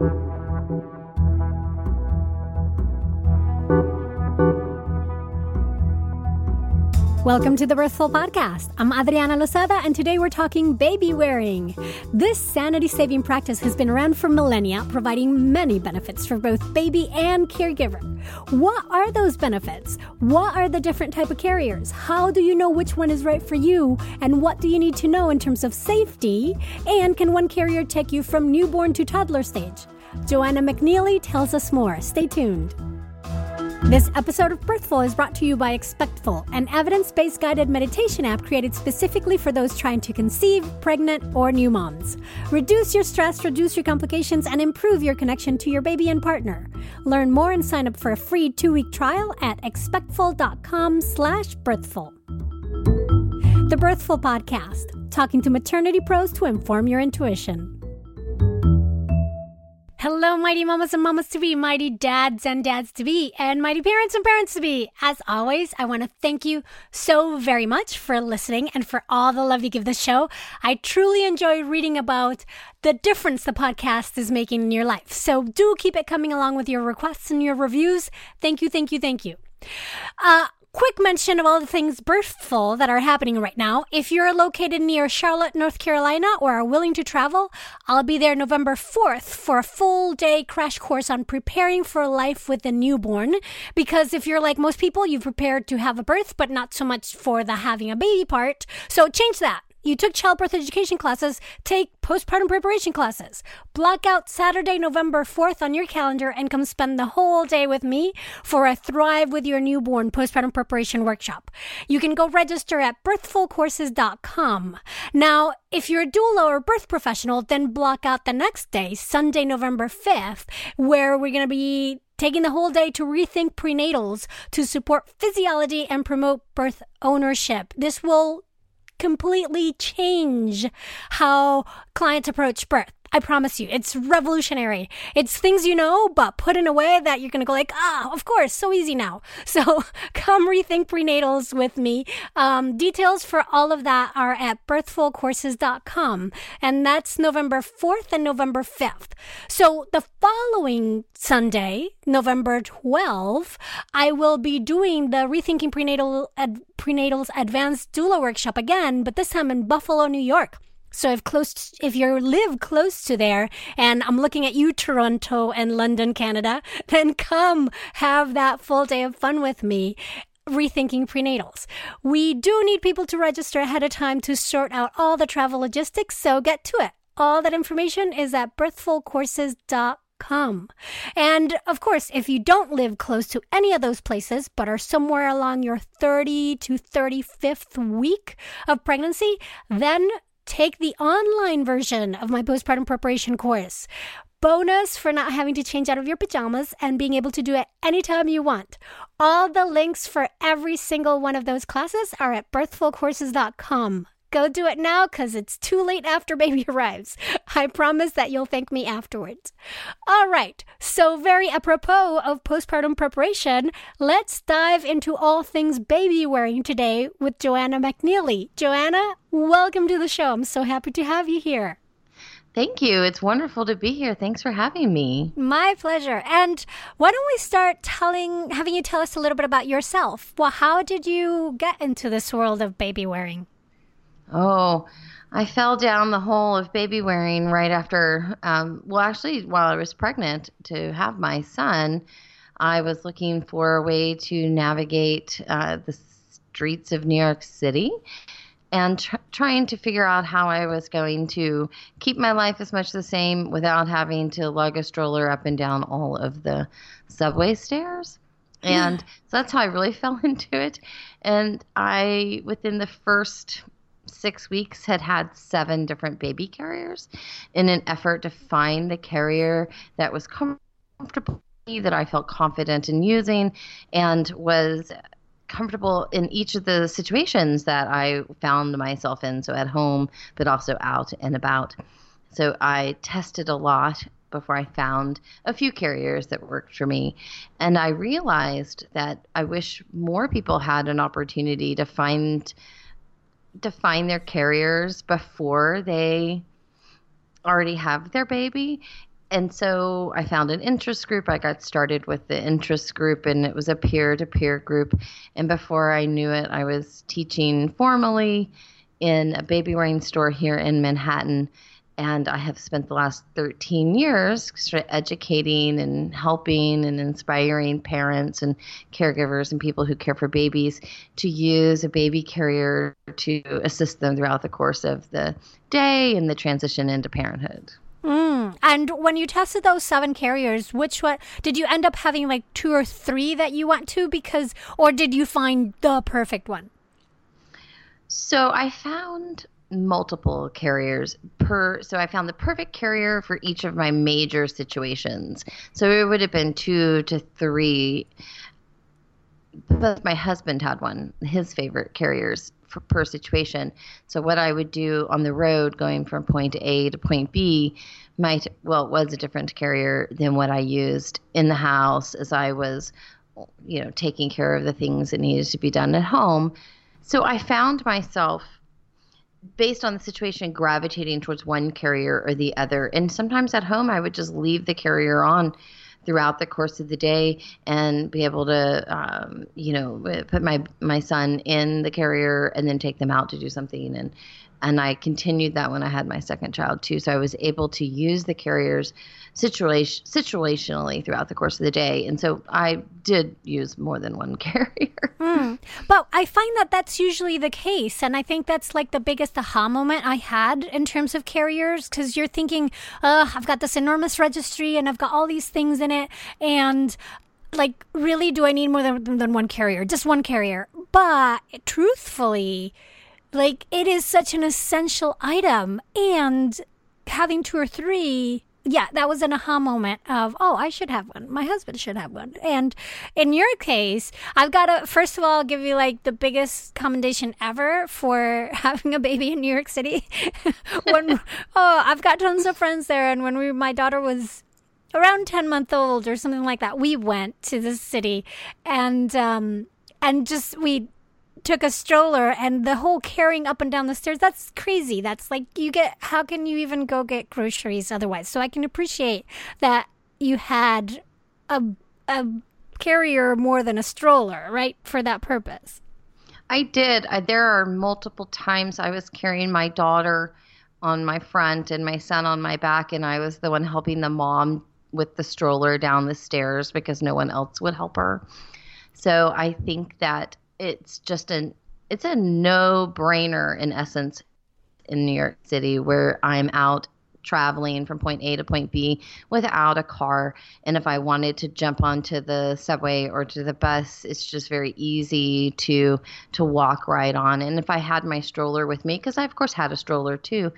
thank you Welcome to the Birthful Podcast. I'm Adriana Lozada, and today we're talking baby wearing. This sanity saving practice has been around for millennia, providing many benefits for both baby and caregiver. What are those benefits? What are the different type of carriers? How do you know which one is right for you? And what do you need to know in terms of safety? And can one carrier take you from newborn to toddler stage? Joanna McNeilly tells us more. Stay tuned. This episode of Birthful is brought to you by Expectful, an evidence based guided meditation app created specifically for those trying to conceive, pregnant, or new moms. Reduce your stress, reduce your complications, and improve your connection to your baby and partner. Learn more and sign up for a free two week trial at expectful.com slash birthful. The Birthful Podcast, talking to maternity pros to inform your intuition. Hello, mighty mamas and mamas to be, mighty dads and dads to be, and mighty parents and parents to be. As always, I want to thank you so very much for listening and for all the love you give the show. I truly enjoy reading about the difference the podcast is making in your life. So do keep it coming along with your requests and your reviews. Thank you, thank you, thank you. Uh, quick mention of all the things birthful that are happening right now. If you're located near Charlotte, North Carolina, or are willing to travel, I'll be there November 4th for a full day crash course on preparing for life with a newborn. Because if you're like most people, you've prepared to have a birth, but not so much for the having a baby part. So change that you took childbirth education classes, take postpartum preparation classes. Block out Saturday, November 4th on your calendar and come spend the whole day with me for a Thrive with Your Newborn postpartum preparation workshop. You can go register at birthfulcourses.com. Now, if you're a doula or birth professional, then block out the next day, Sunday, November 5th, where we're going to be taking the whole day to rethink prenatals to support physiology and promote birth ownership. This will completely change how clients approach birth. I promise you, it's revolutionary. It's things you know, but put in a way that you're going to go like, ah, of course, so easy now. So come rethink prenatals with me. Um, details for all of that are at birthfulcourses.com. And that's November 4th and November 5th. So the following Sunday, November 12th, I will be doing the Rethinking Prenatal Ad- Prenatals Advanced Doula Workshop again, but this time in Buffalo, New York. So if close, if you live close to there, and I'm looking at you, Toronto and London, Canada, then come have that full day of fun with me. Rethinking prenatals. We do need people to register ahead of time to sort out all the travel logistics, so get to it. All that information is at birthfulcourses.com. And of course, if you don't live close to any of those places, but are somewhere along your 30 to 35th week of pregnancy, then take the online version of my postpartum preparation course. Bonus for not having to change out of your pajamas and being able to do it anytime you want. All the links for every single one of those classes are at birthfulcourses.com. Go do it now because it's too late after baby arrives. I promise that you'll thank me afterwards. All right, so very apropos of postpartum preparation, let's dive into all things baby wearing today with Joanna McNeilly. Joanna, welcome to the show. I'm so happy to have you here. Thank you. It's wonderful to be here. Thanks for having me. My pleasure. And why don't we start telling, having you tell us a little bit about yourself? Well, how did you get into this world of baby wearing? Oh, I fell down the hole of baby wearing right after, um, well, actually, while I was pregnant to have my son, I was looking for a way to navigate uh, the streets of New York City and tr- trying to figure out how I was going to keep my life as much the same without having to lug a stroller up and down all of the subway stairs. And so that's how I really fell into it. And I, within the first six weeks had had seven different baby carriers in an effort to find the carrier that was comfortable that I felt confident in using and was comfortable in each of the situations that I found myself in so at home but also out and about so I tested a lot before I found a few carriers that worked for me. And I realized that I wish more people had an opportunity to find to find their carriers before they already have their baby. And so I found an interest group. I got started with the interest group, and it was a peer to peer group. And before I knew it, I was teaching formally in a baby wearing store here in Manhattan and I have spent the last 13 years sort of educating and helping and inspiring parents and caregivers and people who care for babies to use a baby carrier to assist them throughout the course of the day and the transition into parenthood. Mm. And when you tested those seven carriers, which one did you end up having like two or three that you went to because, or did you find the perfect one? So I found multiple carriers per so i found the perfect carrier for each of my major situations. So it would have been two to three but my husband had one his favorite carriers for, per situation. So what i would do on the road going from point a to point b might well it was a different carrier than what i used in the house as i was you know taking care of the things that needed to be done at home. So i found myself based on the situation, gravitating towards one carrier or the other. And sometimes at home, I would just leave the carrier on throughout the course of the day and be able to, um, you know, put my my son in the carrier and then take them out to do something. And and I continued that when I had my second child too. So I was able to use the carriers situation situationally throughout the course of the day, and so I did use more than one carrier. Mm. But I find that that's usually the case, and I think that's like the biggest aha moment I had in terms of carriers because you're thinking, uh, I've got this enormous registry and I've got all these things in it, and like really do i need more than, than one carrier just one carrier but truthfully like it is such an essential item and having two or three yeah, that was an aha moment of, oh, I should have one. My husband should have one. And in your case, I've got to, first of all, give you like the biggest commendation ever for having a baby in New York City. when, oh, I've got tons of friends there. And when we, my daughter was around 10 month old or something like that, we went to the city and, um, and just, we took a stroller and the whole carrying up and down the stairs that's crazy. That's like you get how can you even go get groceries otherwise? So i can appreciate that you had a a carrier more than a stroller right for that purpose. I did. I, there are multiple times i was carrying my daughter on my front and my son on my back and i was the one helping the mom with the stroller down the stairs because no one else would help her. So i think that it's just an it's a no brainer in essence in New York City where I'm out traveling from point A to point B without a car. And if I wanted to jump onto the subway or to the bus, it's just very easy to to walk right on. And if I had my stroller with me, because I of course had a stroller too,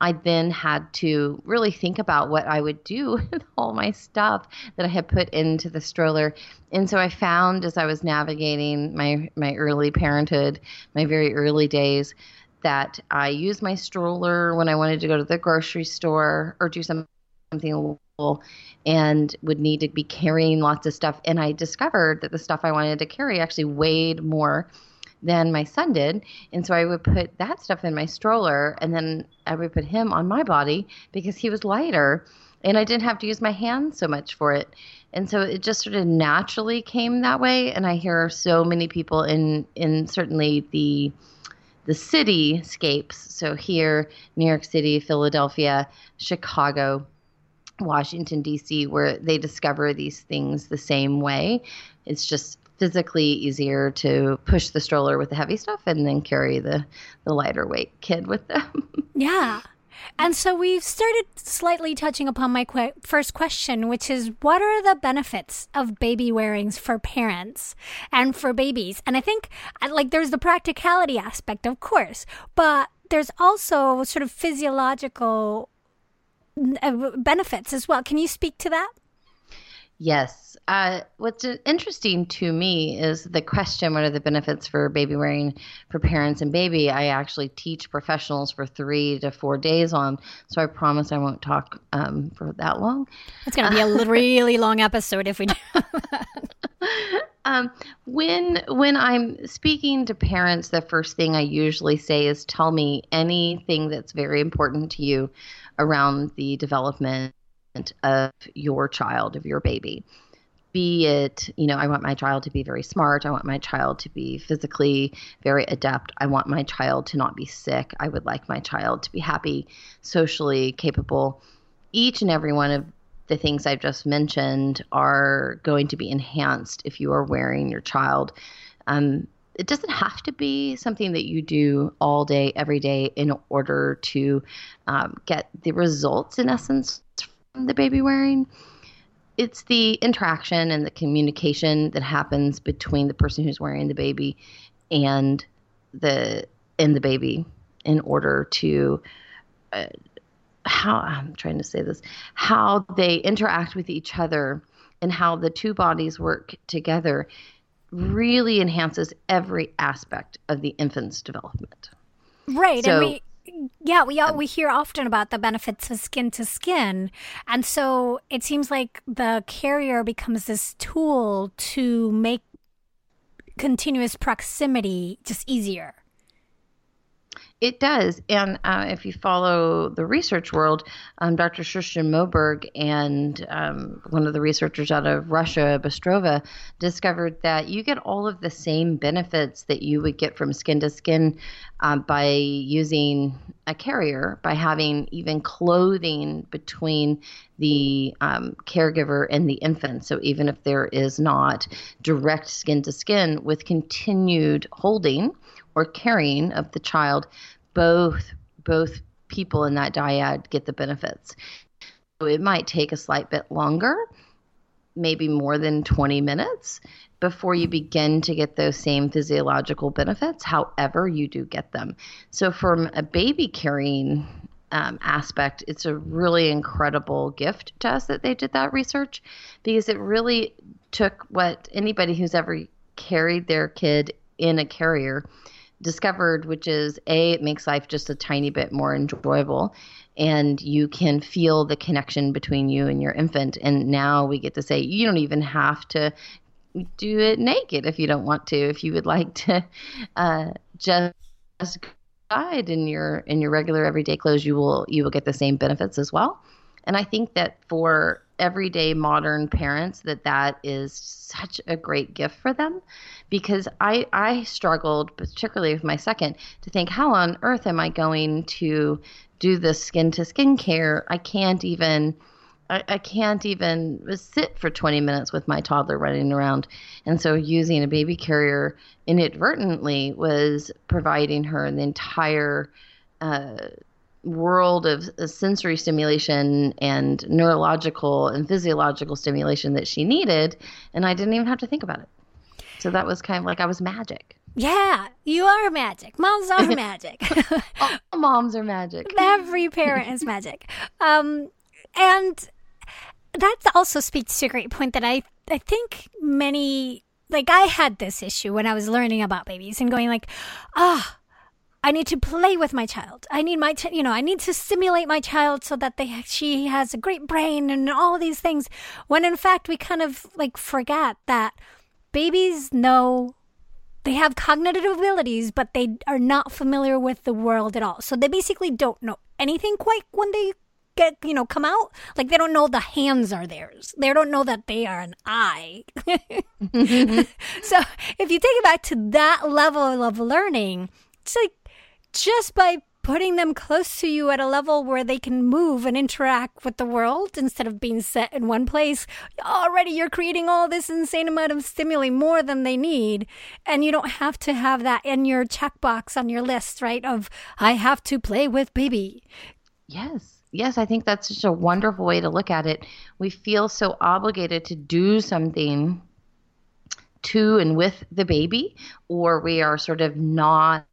I then had to really think about what I would do with all my stuff that I had put into the stroller. And so I found as I was navigating my my early parenthood, my very early days, that I used my stroller when I wanted to go to the grocery store or do some, something and would need to be carrying lots of stuff. And I discovered that the stuff I wanted to carry actually weighed more than my son did. And so I would put that stuff in my stroller and then I would put him on my body because he was lighter and I didn't have to use my hands so much for it. And so it just sort of naturally came that way. And I hear so many people in in certainly the the cityscapes. So here, New York City, Philadelphia, Chicago, Washington D.C., where they discover these things the same way. It's just physically easier to push the stroller with the heavy stuff and then carry the the lighter weight kid with them. yeah. And so we've started slightly touching upon my first question, which is what are the benefits of baby wearings for parents and for babies? And I think like there's the practicality aspect, of course, but there's also sort of physiological uh, benefits as well. Can you speak to that? Yes. Uh, what's interesting to me is the question what are the benefits for baby wearing for parents and baby? I actually teach professionals for three to four days on, so I promise I won't talk um, for that long. It's going to be a really long episode if we do Um, when when I'm speaking to parents, the first thing I usually say is, "Tell me anything that's very important to you around the development of your child, of your baby." Be it, you know, I want my child to be very smart. I want my child to be physically very adept. I want my child to not be sick. I would like my child to be happy, socially capable. Each and every one of the things I've just mentioned are going to be enhanced if you are wearing your child. Um, it doesn't have to be something that you do all day, every day, in order to um, get the results, in essence, the baby wearing. It's the interaction and the communication that happens between the person who's wearing the baby and the and the baby in order to uh, how I'm trying to say this, how they interact with each other and how the two bodies work together really enhances every aspect of the infant's development. Right. So, and we yeah, we we hear often about the benefits of skin to skin. And so it seems like the carrier becomes this tool to make continuous proximity just easier. It does. And uh, if you follow the research world, um, Dr. Kerstin Moberg and um, one of the researchers out of Russia, Bystrova, discovered that you get all of the same benefits that you would get from skin to skin uh, by using a carrier, by having even clothing between the um, caregiver and the infant. So even if there is not direct skin to skin, with continued holding or carrying of the child, both both people in that dyad get the benefits. So it might take a slight bit longer, maybe more than 20 minutes before you begin to get those same physiological benefits. However, you do get them. So from a baby carrying um, aspect, it's a really incredible gift to us that they did that research because it really took what anybody who's ever carried their kid in a carrier discovered, which is A, it makes life just a tiny bit more enjoyable. And you can feel the connection between you and your infant. And now we get to say, you don't even have to do it naked if you don't want to. If you would like to uh, just guide in your in your regular everyday clothes, you will you will get the same benefits as well. And I think that for everyday modern parents that that is such a great gift for them. Because I I struggled particularly with my second to think how on earth am I going to do this skin to skin care I can't even I, can't even sit for 20 minutes with my toddler running around. And so using a baby carrier inadvertently was providing her the entire uh, world of sensory stimulation and neurological and physiological stimulation that she needed and I didn't even have to think about it. So that was kind of like I was magic. Yeah, you are magic. Moms are magic. Moms are magic. Every parent is magic. Um, and that also speaks to a great point that I I think many like I had this issue when I was learning about babies and going like, ah, I need to play with my child. I need my, you know, I need to stimulate my child so that they, she has a great brain and all these things. When in fact, we kind of like forget that babies know they have cognitive abilities, but they are not familiar with the world at all. So they basically don't know anything quite when they get, you know, come out. Like they don't know the hands are theirs. They don't know that they are an eye. Mm-hmm. so if you take it back to that level of learning, it's like just by putting them close to you at a level where they can move and interact with the world instead of being set in one place. Already you're creating all this insane amount of stimuli more than they need. And you don't have to have that in your checkbox on your list, right? Of, I have to play with baby. Yes. Yes, I think that's such a wonderful way to look at it. We feel so obligated to do something to and with the baby, or we are sort of not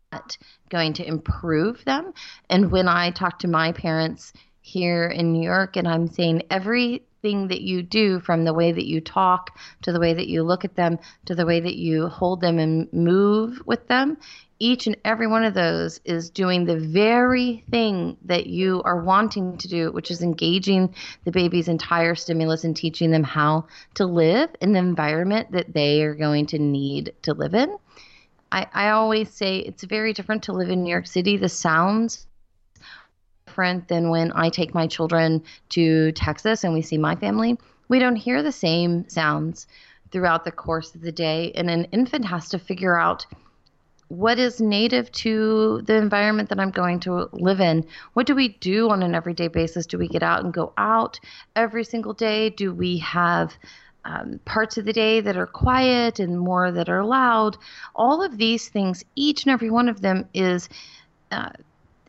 going to improve them. And when I talk to my parents here in New York, and I'm saying everything that you do from the way that you talk to the way that you look at them to the way that you hold them and move with them each and every one of those is doing the very thing that you are wanting to do, which is engaging the baby's entire stimulus and teaching them how to live in the environment that they are going to need to live in. I, I always say it's very different to live in New York City. The sounds different than when I take my children to Texas and we see my family. We don't hear the same sounds throughout the course of the day, and an infant has to figure out what is native to the environment that I'm going to live in? What do we do on an everyday basis? Do we get out and go out every single day? Do we have um, parts of the day that are quiet and more that are loud? All of these things, each and every one of them is uh,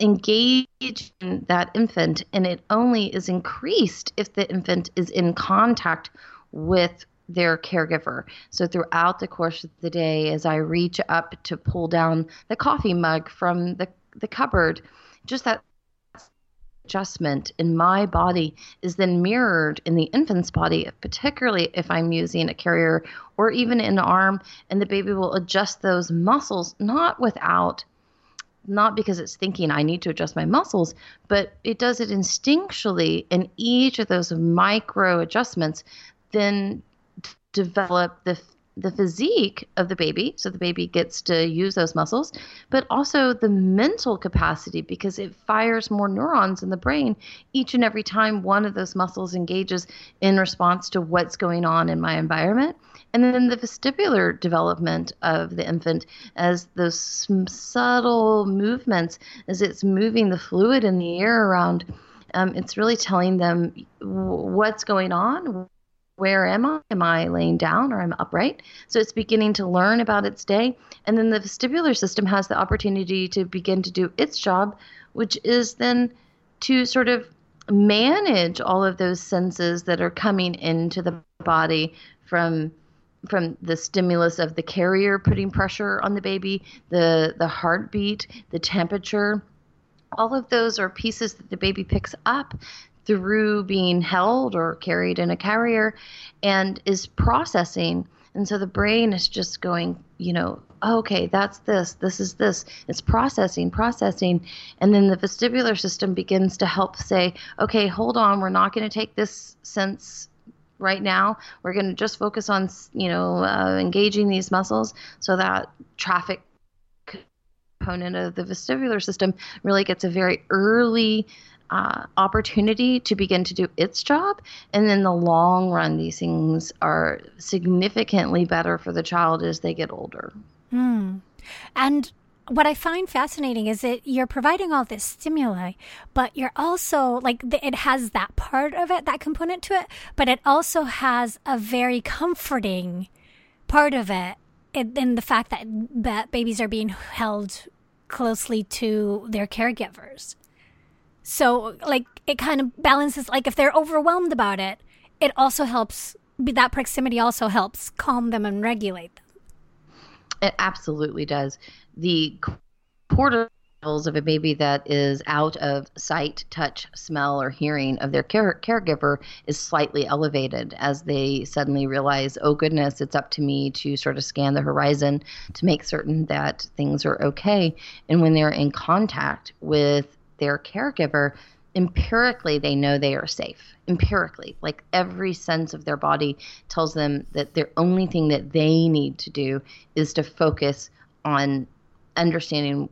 engaged in that infant, and it only is increased if the infant is in contact with their caregiver. So throughout the course of the day, as I reach up to pull down the coffee mug from the, the cupboard, just that adjustment in my body is then mirrored in the infant's body, particularly if I'm using a carrier or even an arm, and the baby will adjust those muscles, not without not because it's thinking I need to adjust my muscles, but it does it instinctually, and each of those micro adjustments then develop the the physique of the baby, so the baby gets to use those muscles, but also the mental capacity because it fires more neurons in the brain each and every time one of those muscles engages in response to what's going on in my environment. And then the vestibular development of the infant as those subtle movements, as it's moving the fluid in the air around. Um, it's really telling them what's going on, where am I? Am I laying down or I'm upright? So it's beginning to learn about its day. And then the vestibular system has the opportunity to begin to do its job, which is then to sort of manage all of those senses that are coming into the body from from the stimulus of the carrier putting pressure on the baby, the the heartbeat, the temperature, all of those are pieces that the baby picks up through being held or carried in a carrier and is processing. And so the brain is just going, you know, okay, that's this, this is this. It's processing, processing. And then the vestibular system begins to help say, okay, hold on, we're not going to take this sense right now. We're going to just focus on, you know, uh, engaging these muscles so that traffic component of the vestibular system really gets a very early uh, opportunity to begin to do its job. And in the long run, these things are significantly better for the child as they get older. Mm. And what I find fascinating is that you're providing all this stimuli, but you're also like it has that part of it, that component to it, but it also has a very comforting part of it in, in the fact that that babies are being held closely to their caregivers. So, like, it kind of balances, like, if they're overwhelmed about it, it also helps, that proximity also helps calm them and regulate them. It absolutely does. The cortisol levels of a baby that is out of sight, touch, smell, or hearing of their care- caregiver is slightly elevated as they suddenly realize, oh goodness, it's up to me to sort of scan the horizon to make certain that things are okay. And when they're in contact with their caregiver, empirically they know they are safe. Empirically, like every sense of their body tells them that the only thing that they need to do is to focus on understanding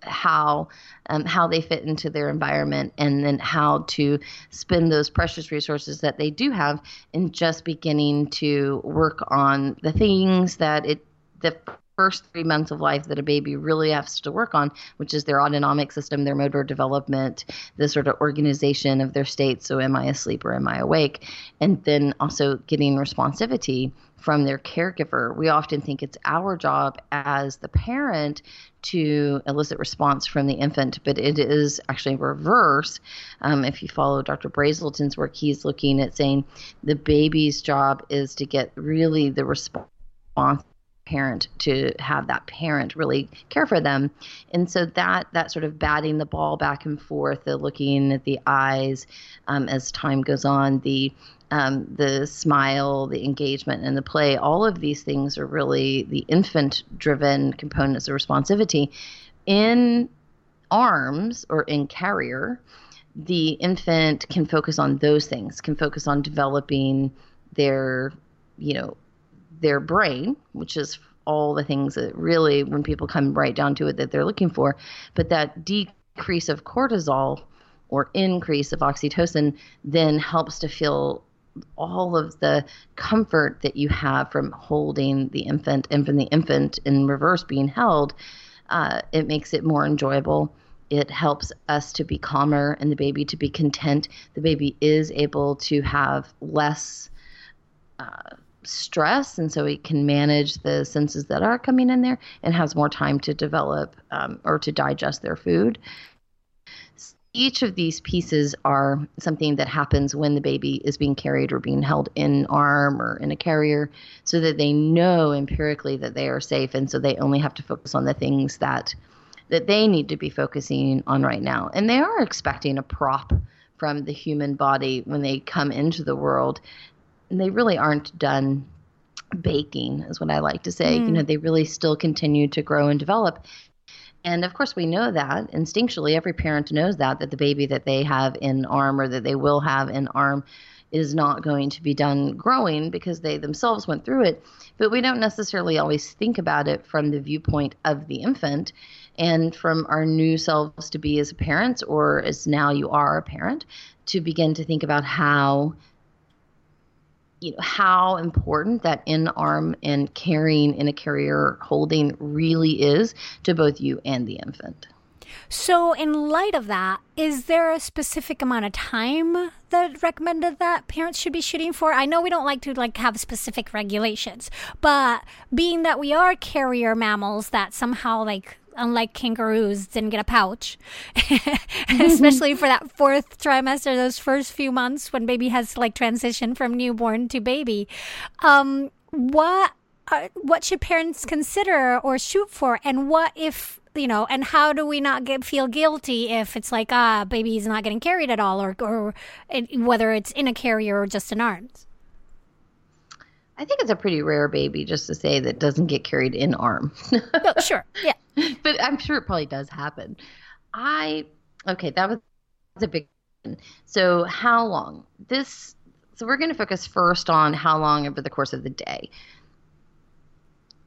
how um, how they fit into their environment and then how to spend those precious resources that they do have in just beginning to work on the things that it the first three months of life that a baby really has to work on, which is their autonomic system, their motor development, the sort of organization of their state. So, am I asleep or am I awake? And then also getting responsivity from their caregiver. We often think it's our job as the parent to elicit response from the infant, but it is actually reverse. Um, if you follow Dr. Brazelton's work, he's looking at saying the baby's job is to get really the response parent to have that parent really care for them. And so that that sort of batting the ball back and forth the looking at the eyes um, as time goes on the um, the smile the engagement and the play all of these things are really the infant driven components of responsivity. In arms or in carrier the infant can focus on those things can focus on developing their you know their brain, which is all the things that really, when people come right down to it, that they're looking for. But that decrease of cortisol or increase of oxytocin then helps to feel all of the comfort that you have from holding the infant and from the infant in reverse being held. Uh, it makes it more enjoyable. It helps us to be calmer and the baby to be content. The baby is able to have less. Uh, stress, and so it can manage the senses that are coming in there and has more time to develop um, or to digest their food. Each of these pieces are something that happens when the baby is being carried or being held in arm or in a carrier, so that they know empirically that they are safe, and so they only have to focus on the things that that they need to be focusing on right now. And they are expecting a prop from the human body when they come into the world they really aren't done baking is what I like to say. Mm. You know, they really still continue to grow and develop. And of course, we know that instinctually, every parent knows that that the baby that they have in arm or that they will have in arm is not going to be done growing because they themselves went through it. But we don't necessarily always think about it from the viewpoint of the infant and from our new selves to be as parents or as now you are a parent to begin to think about how you know how important that in arm and carrying in a carrier holding really is to both you and the infant. So, in light of that, is there a specific amount of time that recommended that parents should be shooting for? I know we don't like to like have specific regulations, but being that we are carrier mammals that somehow like unlike kangaroos, didn't get a pouch. Especially for that fourth trimester, those first few months when baby has like transitioned from newborn to baby. Um, what uh, what should parents consider or shoot for, and what if you know, and how do we not get feel guilty if it's like ah, baby's not getting carried at all, or or it, whether it's in a carrier or just in arms. I think it's a pretty rare baby, just to say that doesn't get carried in arm. oh, sure, yeah. but I'm sure it probably does happen. I okay, that was a big one. So how long? This so we're going to focus first on how long over the course of the day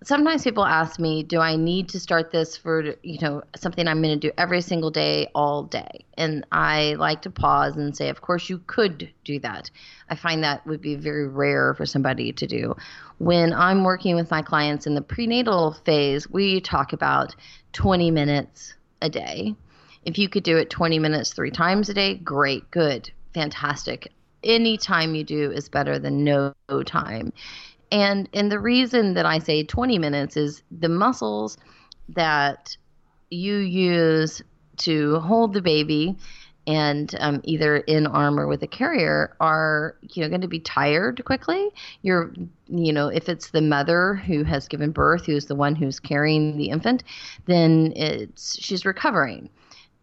sometimes people ask me, do I need to start this for, you know, something I'm going to do every single day, all day? And I like to pause and say, of course, you could do that. I find that would be very rare for somebody to do. When I'm working with my clients in the prenatal phase, we talk about 20 minutes a day. If you could do it 20 minutes three times a day, great, good, fantastic. Any time you do is better than no time. And and the reason that I say 20 minutes is the muscles that you use to hold the baby and um, either in arm or with a carrier are you know going to be tired quickly. You're you know if it's the mother who has given birth who's the one who's carrying the infant then it's she's recovering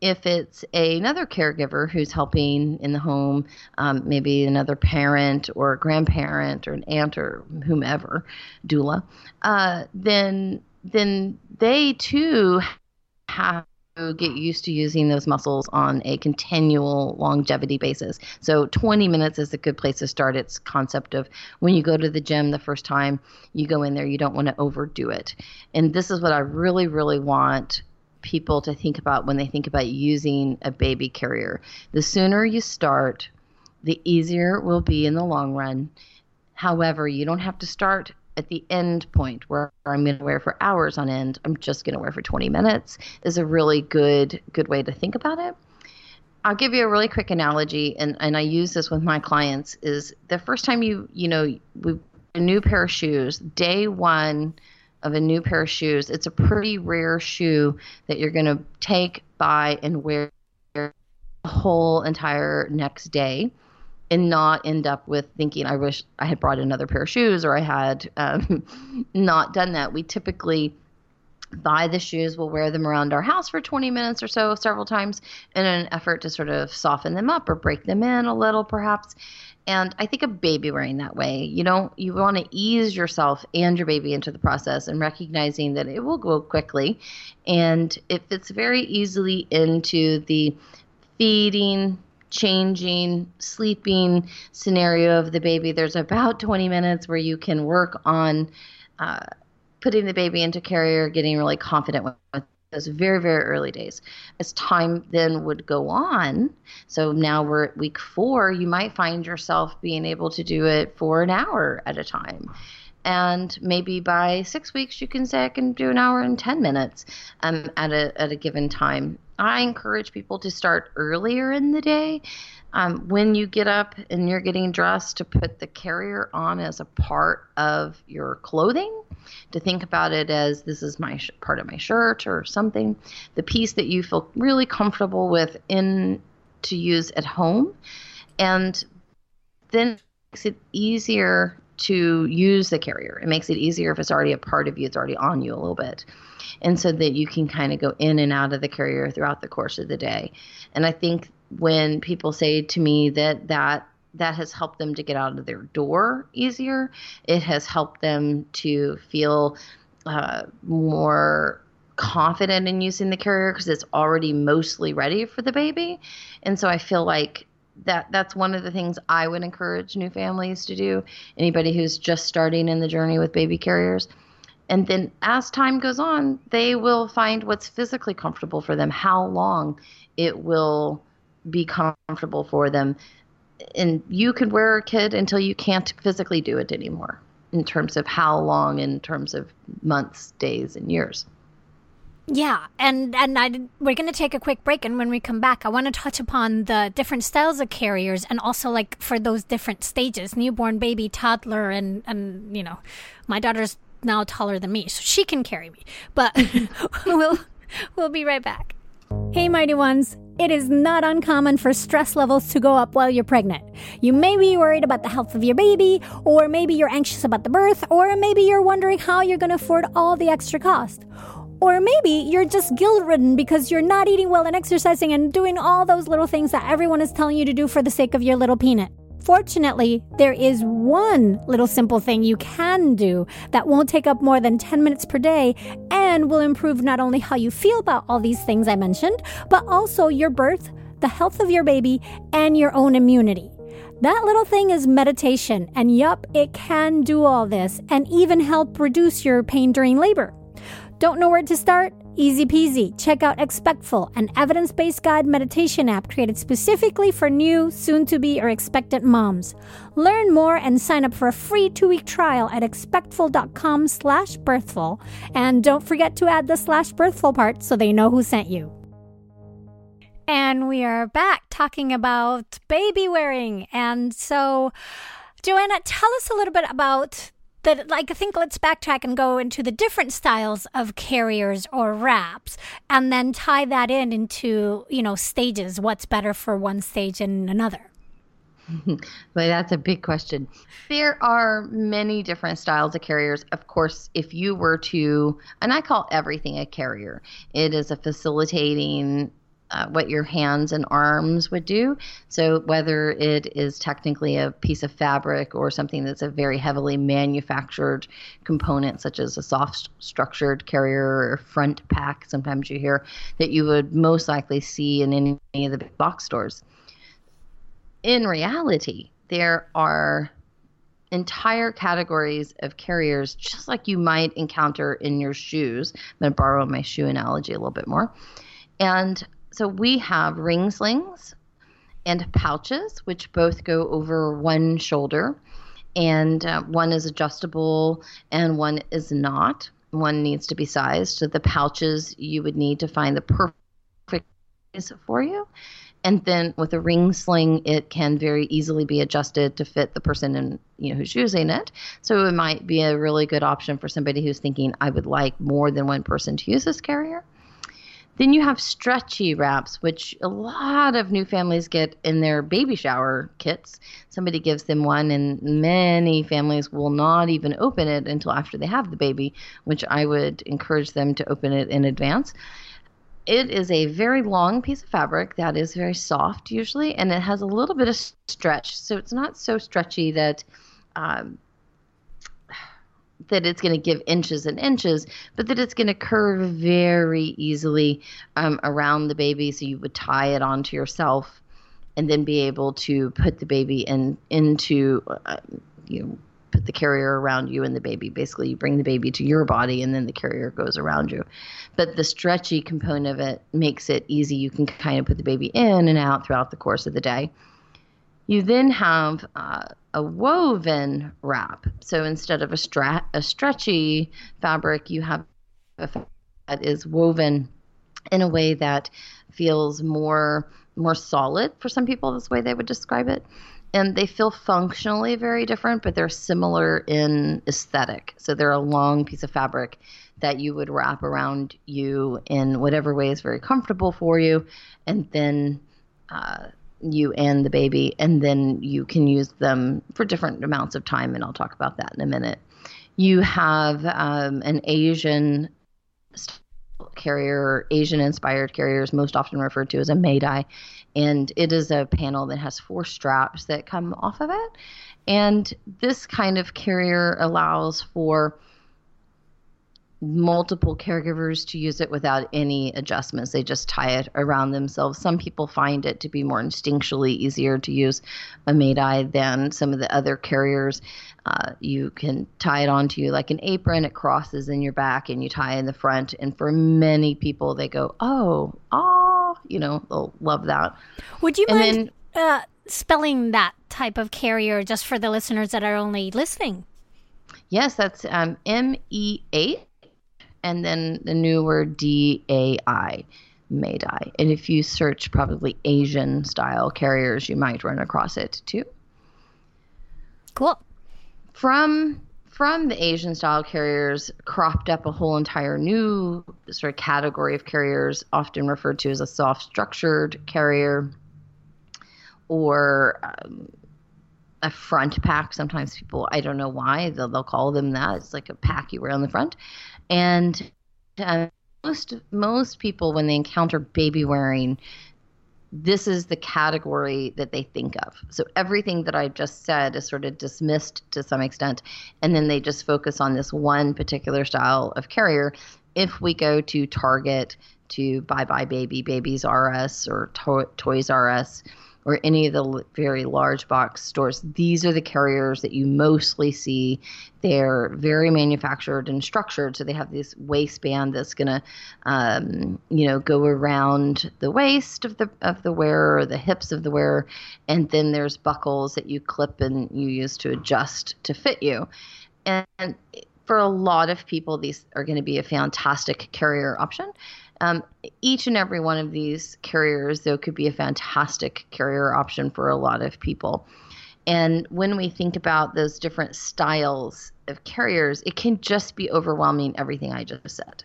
if it's another caregiver who's helping in the home, um, maybe another parent or a grandparent or an aunt or whomever, doula, uh, then then they too have to get used to using those muscles on a continual longevity basis. So 20 minutes is a good place to start. It's concept of when you go to the gym the first time you go in there, you don't want to overdo it. And this is what I really, really want people to think about when they think about using a baby carrier. The sooner you start, the easier it will be in the long run. However, you don't have to start at the end point where I'm going to wear for hours on end. I'm just going to wear for 20 minutes is a really good good way to think about it. I'll give you a really quick analogy and, and I use this with my clients is the first time you you know we a new pair of shoes, day 1 of a new pair of shoes. It's a pretty rare shoe that you're going to take, buy, and wear the whole entire next day. and not end up with thinking, I wish I had brought another pair of shoes or I had um, not done that. We typically buy the shoes, we'll wear them around our house for 20 minutes or so several times in an effort to sort of soften them up or break them in a little, perhaps. And I think a baby wearing that way, you know, you want to ease yourself and your baby into the process and recognizing that it will go quickly and it fits very easily into the feeding, changing, sleeping scenario of the baby. There's about 20 minutes where you can work on uh, putting the baby into carrier, getting really confident with, those very, very early days. As time then would go on, so now we're at week four, you might find yourself being able to do it for an hour at a time. And maybe by six weeks, you can say I can do an hour and 10 minutes um, at, a, at a given time. I encourage people to start earlier in the day um, when you get up and you're getting dressed to put the carrier on as a part of your clothing to think about it as this is my sh- part of my shirt or something the piece that you feel really comfortable with in to use at home and then it makes it easier to use the carrier. It makes it easier if it's already a part of you it's already on you a little bit. And so that you can kind of go in and out of the carrier throughout the course of the day. And i think when people say to me that that that has helped them to get out of their door easier. It has helped them to feel uh, more confident in using the carrier because it's already mostly ready for the baby. And so I feel like that that's one of the things I would encourage new families to do. Anybody who's just starting in the journey with baby carriers. And then as time goes on, they will find what's physically comfortable for them, how long it will be comfortable for them. And you can wear a kid until you can't physically do it anymore in terms of how long, in terms of months, days, and years. Yeah, and and I, we're going to take a quick break, and when we come back, I want to touch upon the different styles of carriers, and also like for those different stages: newborn, baby, toddler, and and you know, my daughter's now taller than me, so she can carry me. But we'll we'll be right back. Hey, mighty ones. It is not uncommon for stress levels to go up while you're pregnant. You may be worried about the health of your baby, or maybe you're anxious about the birth, or maybe you're wondering how you're going to afford all the extra cost. Or maybe you're just guilt ridden because you're not eating well and exercising and doing all those little things that everyone is telling you to do for the sake of your little peanut. Fortunately, there is one little simple thing you can do that won't take up more than 10 minutes per day and will improve not only how you feel about all these things I mentioned, but also your birth, the health of your baby, and your own immunity. That little thing is meditation, and yup, it can do all this and even help reduce your pain during labor. Don't know where to start? Easy peasy. Check out Expectful, an evidence based guide meditation app created specifically for new, soon to be, or expectant moms. Learn more and sign up for a free two week trial at expectful.com slash birthful. And don't forget to add the slash birthful part so they know who sent you. And we are back talking about baby wearing. And so, Joanna, tell us a little bit about that like I think let's backtrack and go into the different styles of carriers or wraps and then tie that in into, you know, stages, what's better for one stage and another. but that's a big question. There are many different styles of carriers. Of course, if you were to, and I call everything a carrier, it is a facilitating uh, what your hands and arms would do. So, whether it is technically a piece of fabric or something that's a very heavily manufactured component, such as a soft structured carrier or front pack, sometimes you hear that you would most likely see in any of the big box stores. In reality, there are entire categories of carriers, just like you might encounter in your shoes. I'm going to borrow my shoe analogy a little bit more. And so we have ring slings and pouches, which both go over one shoulder, and uh, one is adjustable and one is not. One needs to be sized. So the pouches you would need to find the perfect size for you. And then with a ring sling, it can very easily be adjusted to fit the person in, you know who's using it. So it might be a really good option for somebody who's thinking, I would like more than one person to use this carrier. Then you have stretchy wraps, which a lot of new families get in their baby shower kits. Somebody gives them one, and many families will not even open it until after they have the baby, which I would encourage them to open it in advance. It is a very long piece of fabric that is very soft usually, and it has a little bit of stretch. So it's not so stretchy that um, that it's going to give inches and inches, but that it's going to curve very easily um, around the baby. So you would tie it onto yourself and then be able to put the baby in into uh, you know, put the carrier around you and the baby. Basically, you bring the baby to your body and then the carrier goes around you. But the stretchy component of it makes it easy. You can kind of put the baby in and out throughout the course of the day. You then have uh, a woven wrap. So instead of a, stra- a stretchy fabric, you have a fabric that is woven in a way that feels more more solid for some people. That's the way they would describe it. And they feel functionally very different, but they're similar in aesthetic. So they're a long piece of fabric that you would wrap around you in whatever way is very comfortable for you, and then uh, you and the baby, and then you can use them for different amounts of time, and I'll talk about that in a minute. You have um, an Asian carrier, Asian inspired carriers, most often referred to as a Meh Dai, and it is a panel that has four straps that come off of it. And this kind of carrier allows for multiple caregivers to use it without any adjustments. They just tie it around themselves. Some people find it to be more instinctually easier to use a Meh Dai than some of the other carriers. Uh, you can tie it onto you like an apron. It crosses in your back and you tie in the front. And for many people, they go, oh, ah, you know, they'll love that. Would you and mind then, uh, spelling that type of carrier just for the listeners that are only listening? Yes, that's um, M E H and then the newer D A I, Meh Dai. And if you search probably Asian style carriers, you might run across it too. Cool. From from the Asian style carriers cropped up a whole entire new sort of category of carriers, often referred to as a soft structured carrier or um, a front pack. Sometimes people, I don't know why, they'll, they'll call them that. It's like a pack you wear on the front. And uh, most most people, when they encounter baby wearing, this is the category that they think of. So everything that I just said is sort of dismissed to some extent, and then they just focus on this one particular style of carrier. If we go to Target to Buy Buy Baby, Babies R Us, or to- Toys R Us, or any of the very large box stores, these are the carriers that you mostly see. They're very manufactured and structured, so they have this waistband that's going to, um, you know, go around the waist of the of the wearer, the hips of the wearer, and then there's buckles that you clip and you use to adjust to fit you. And for a lot of people, these are going to be a fantastic carrier option. Um, each and every one of these carriers, though, could be a fantastic carrier option for a lot of people. And when we think about those different styles of carriers, it can just be overwhelming everything I just said.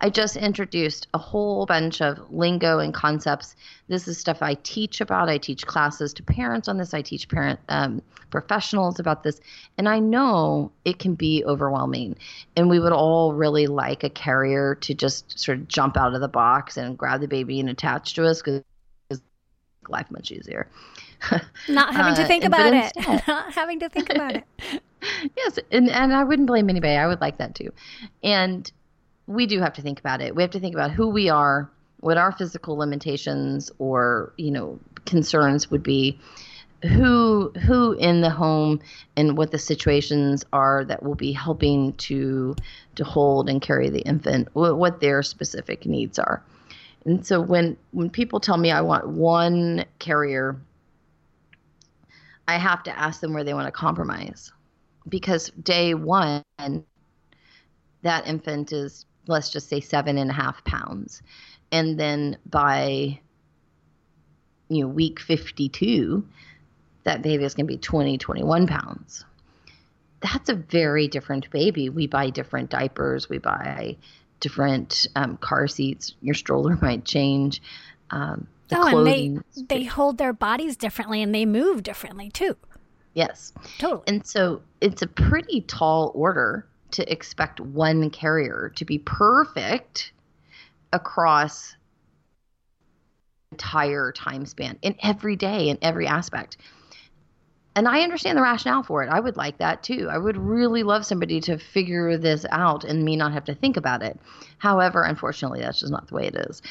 I just introduced a whole bunch of lingo and concepts. This is stuff I teach about. I teach classes to parents on this. I teach parent um, professionals about this. And I know it can be overwhelming. And we would all really like a carrier to just sort of jump out of the box and grab the baby and attach to us because life much easier. Not having to uh, think uh, about it. Instead, Not having to think about it. yes, and, and I wouldn't blame anybody. I would like that too. And we do have to think about it. We have to think about who we are, what our physical limitations or, you know, concerns would be, who who in the home and what the situations are that will be helping to to hold and carry the infant, what, their specific needs are. And so when when people tell me I want one carrier, I have to ask them where they want to compromise. Because day one, that infant is let's just say seven and a half pounds. And then by you know week 52 that baby is going to be 20 21 pounds that's a very different baby we buy different diapers we buy different um, car seats. Your stroller might change. Um, the oh, and they they hold their bodies differently and they move differently too. yes. Totally. And so it's a pretty tall order to expect one carrier to be perfect across entire time span in every day in every aspect. And I understand the rationale for it. I would like that too. I would really love somebody to figure this out and me not have to think about it. However, unfortunately, that's just not the way it is.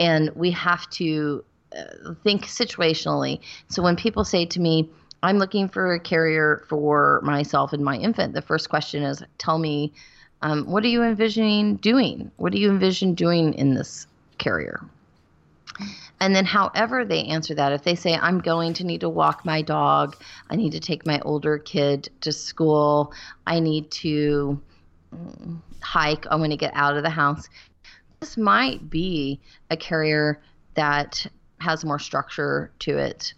And we have to uh, think situationally. So when people say to me, I'm looking for a carrier for myself and my infant, the first question is, tell me, um, what are you envisioning doing? What do you envision doing in this carrier? And then, however they answer that, if they say, I'm going to need to walk my dog, I need to take my older kid to school, I need to mm, hike, I want to get out of the house, this might be a carrier that has more structure to it.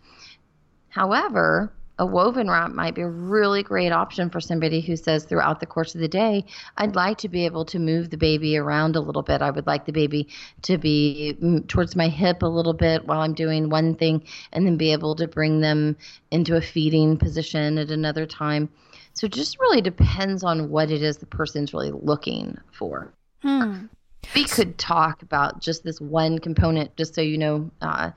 However, a woven wrap might be a really great option for somebody who says throughout the course of the day, I'd like to be able to move the baby around a little bit. I would like the baby to be mm, towards my hip a little bit while I'm doing one thing and then be able to bring them into a feeding position at another time. So it just really depends on what it is the person's really looking for. Hmm. We could talk about just this one component, just so you know, uh,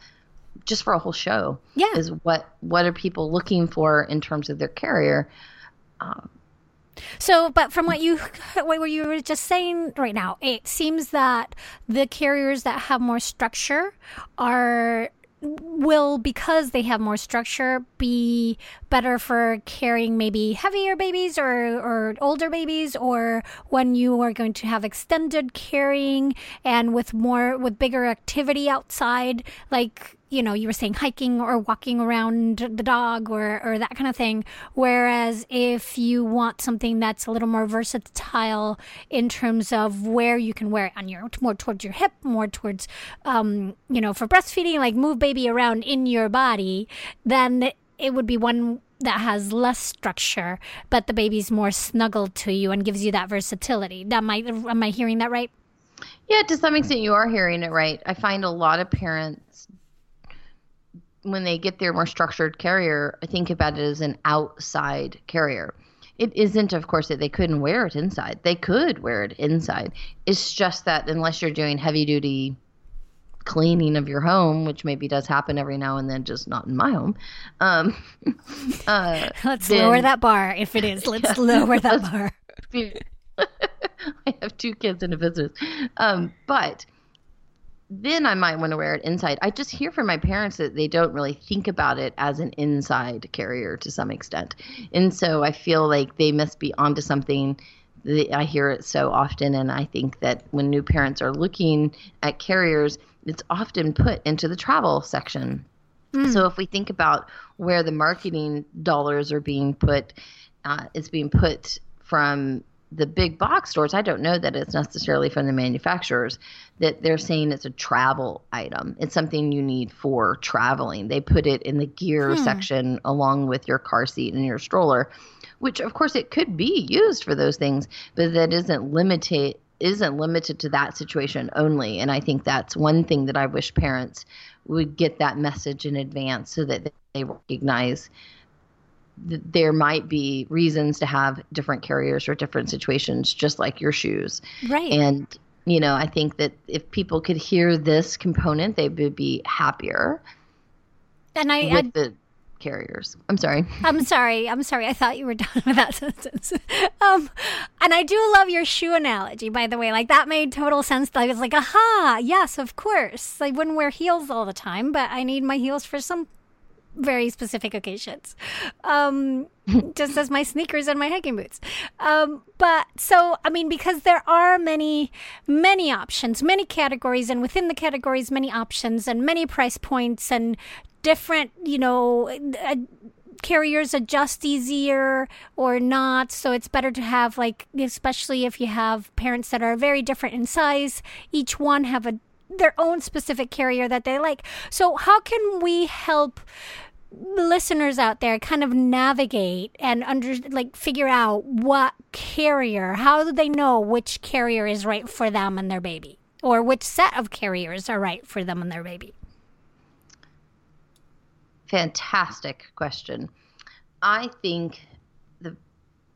just for a whole show. Yeah. Is what what are people looking for in terms of their carrier? Um, So, but from what you what were you were just saying right now, it seems that the carriers that have more structure are will because they have more structure be better for carrying maybe heavier babies or or older babies or when you are going to have extended carrying and with more with bigger activity outside like you know, you were saying hiking or walking around the dog or, or that kind of thing. Whereas if you want something that's a little more versatile in terms of where you can wear it on your, more towards your hip, more towards, um, you know, for breastfeeding, like move baby around in your body, then it would be one that has less structure, but the baby's more snuggled to you and gives you that versatility. That might, am I hearing that right? yeah, to some extent, you are hearing it right. I find a lot of parents when they get their more structured carrier, I think about it as an outside carrier. It isn't, of course, that they couldn't wear it inside. They could wear it inside. It's just that unless you're doing heavy duty cleaning of your home, which maybe does happen every now and then, just not in my home. Um, uh, Let's then- lower that bar if it is. Let's lower that bar. I have two kids and a business. Um, but then I might want to wear it inside. I just hear from my parents that they don't really think about it as an inside carrier to some extent. And so I feel like they must be onto something. I hear it so often, and I think that when new parents are looking at carriers, it's often put into the travel section. So if we think about where the marketing dollars are being put, uh, it's being put from the big box stores. I don't know that it's necessarily from the manufacturers that they're saying it's a travel item. It's something you need for traveling. They put it in the gear hmm. section along with your car seat and your stroller, which of course it could be used for those things, but that isn't limited isn't limited to that situation only. And I think that's one thing that I wish parents would get that message in advance so that they recognize there might be reasons to have different carriers for different situations, just like your shoes. Right. And, you know, I think that if people could hear this component, they would be happier and I, with I the carriers. I'm sorry. I'm sorry. I'm sorry. I thought you were done with that sentence. Um, and I do love your shoe analogy, by the way. Like that made total sense. I was like, aha, yes, of course. I wouldn't wear heels all the time, but I need my heels for some very specific occasions. Um, just as my sneakers and my hiking boots. Um, but so, I mean, because there are many, many options, many categories, and within the categories, many options and many price points and different, you know, uh, carriers adjust easier or not. So it's better to have, like, especially if you have parents that are very different in size, each one have a their own specific carrier that they like. So how can we help listeners out there kind of navigate and under like figure out what carrier how do they know which carrier is right for them and their baby? Or which set of carriers are right for them and their baby? Fantastic question. I think the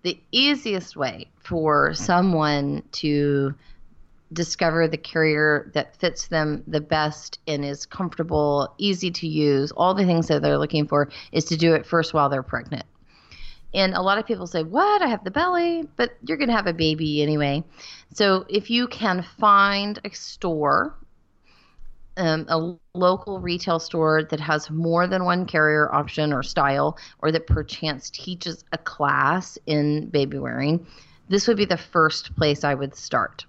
the easiest way for someone to discover the carrier that fits them the best and is comfortable, easy to use, all the things that they're looking for is to do it first while they're pregnant. And a lot of people say, What? I have the belly, but you're going to have a baby anyway. So if you can find a store, um, a local retail store that has more than one carrier option or style, or that perchance teaches a class in baby wearing, this would be the first place I would start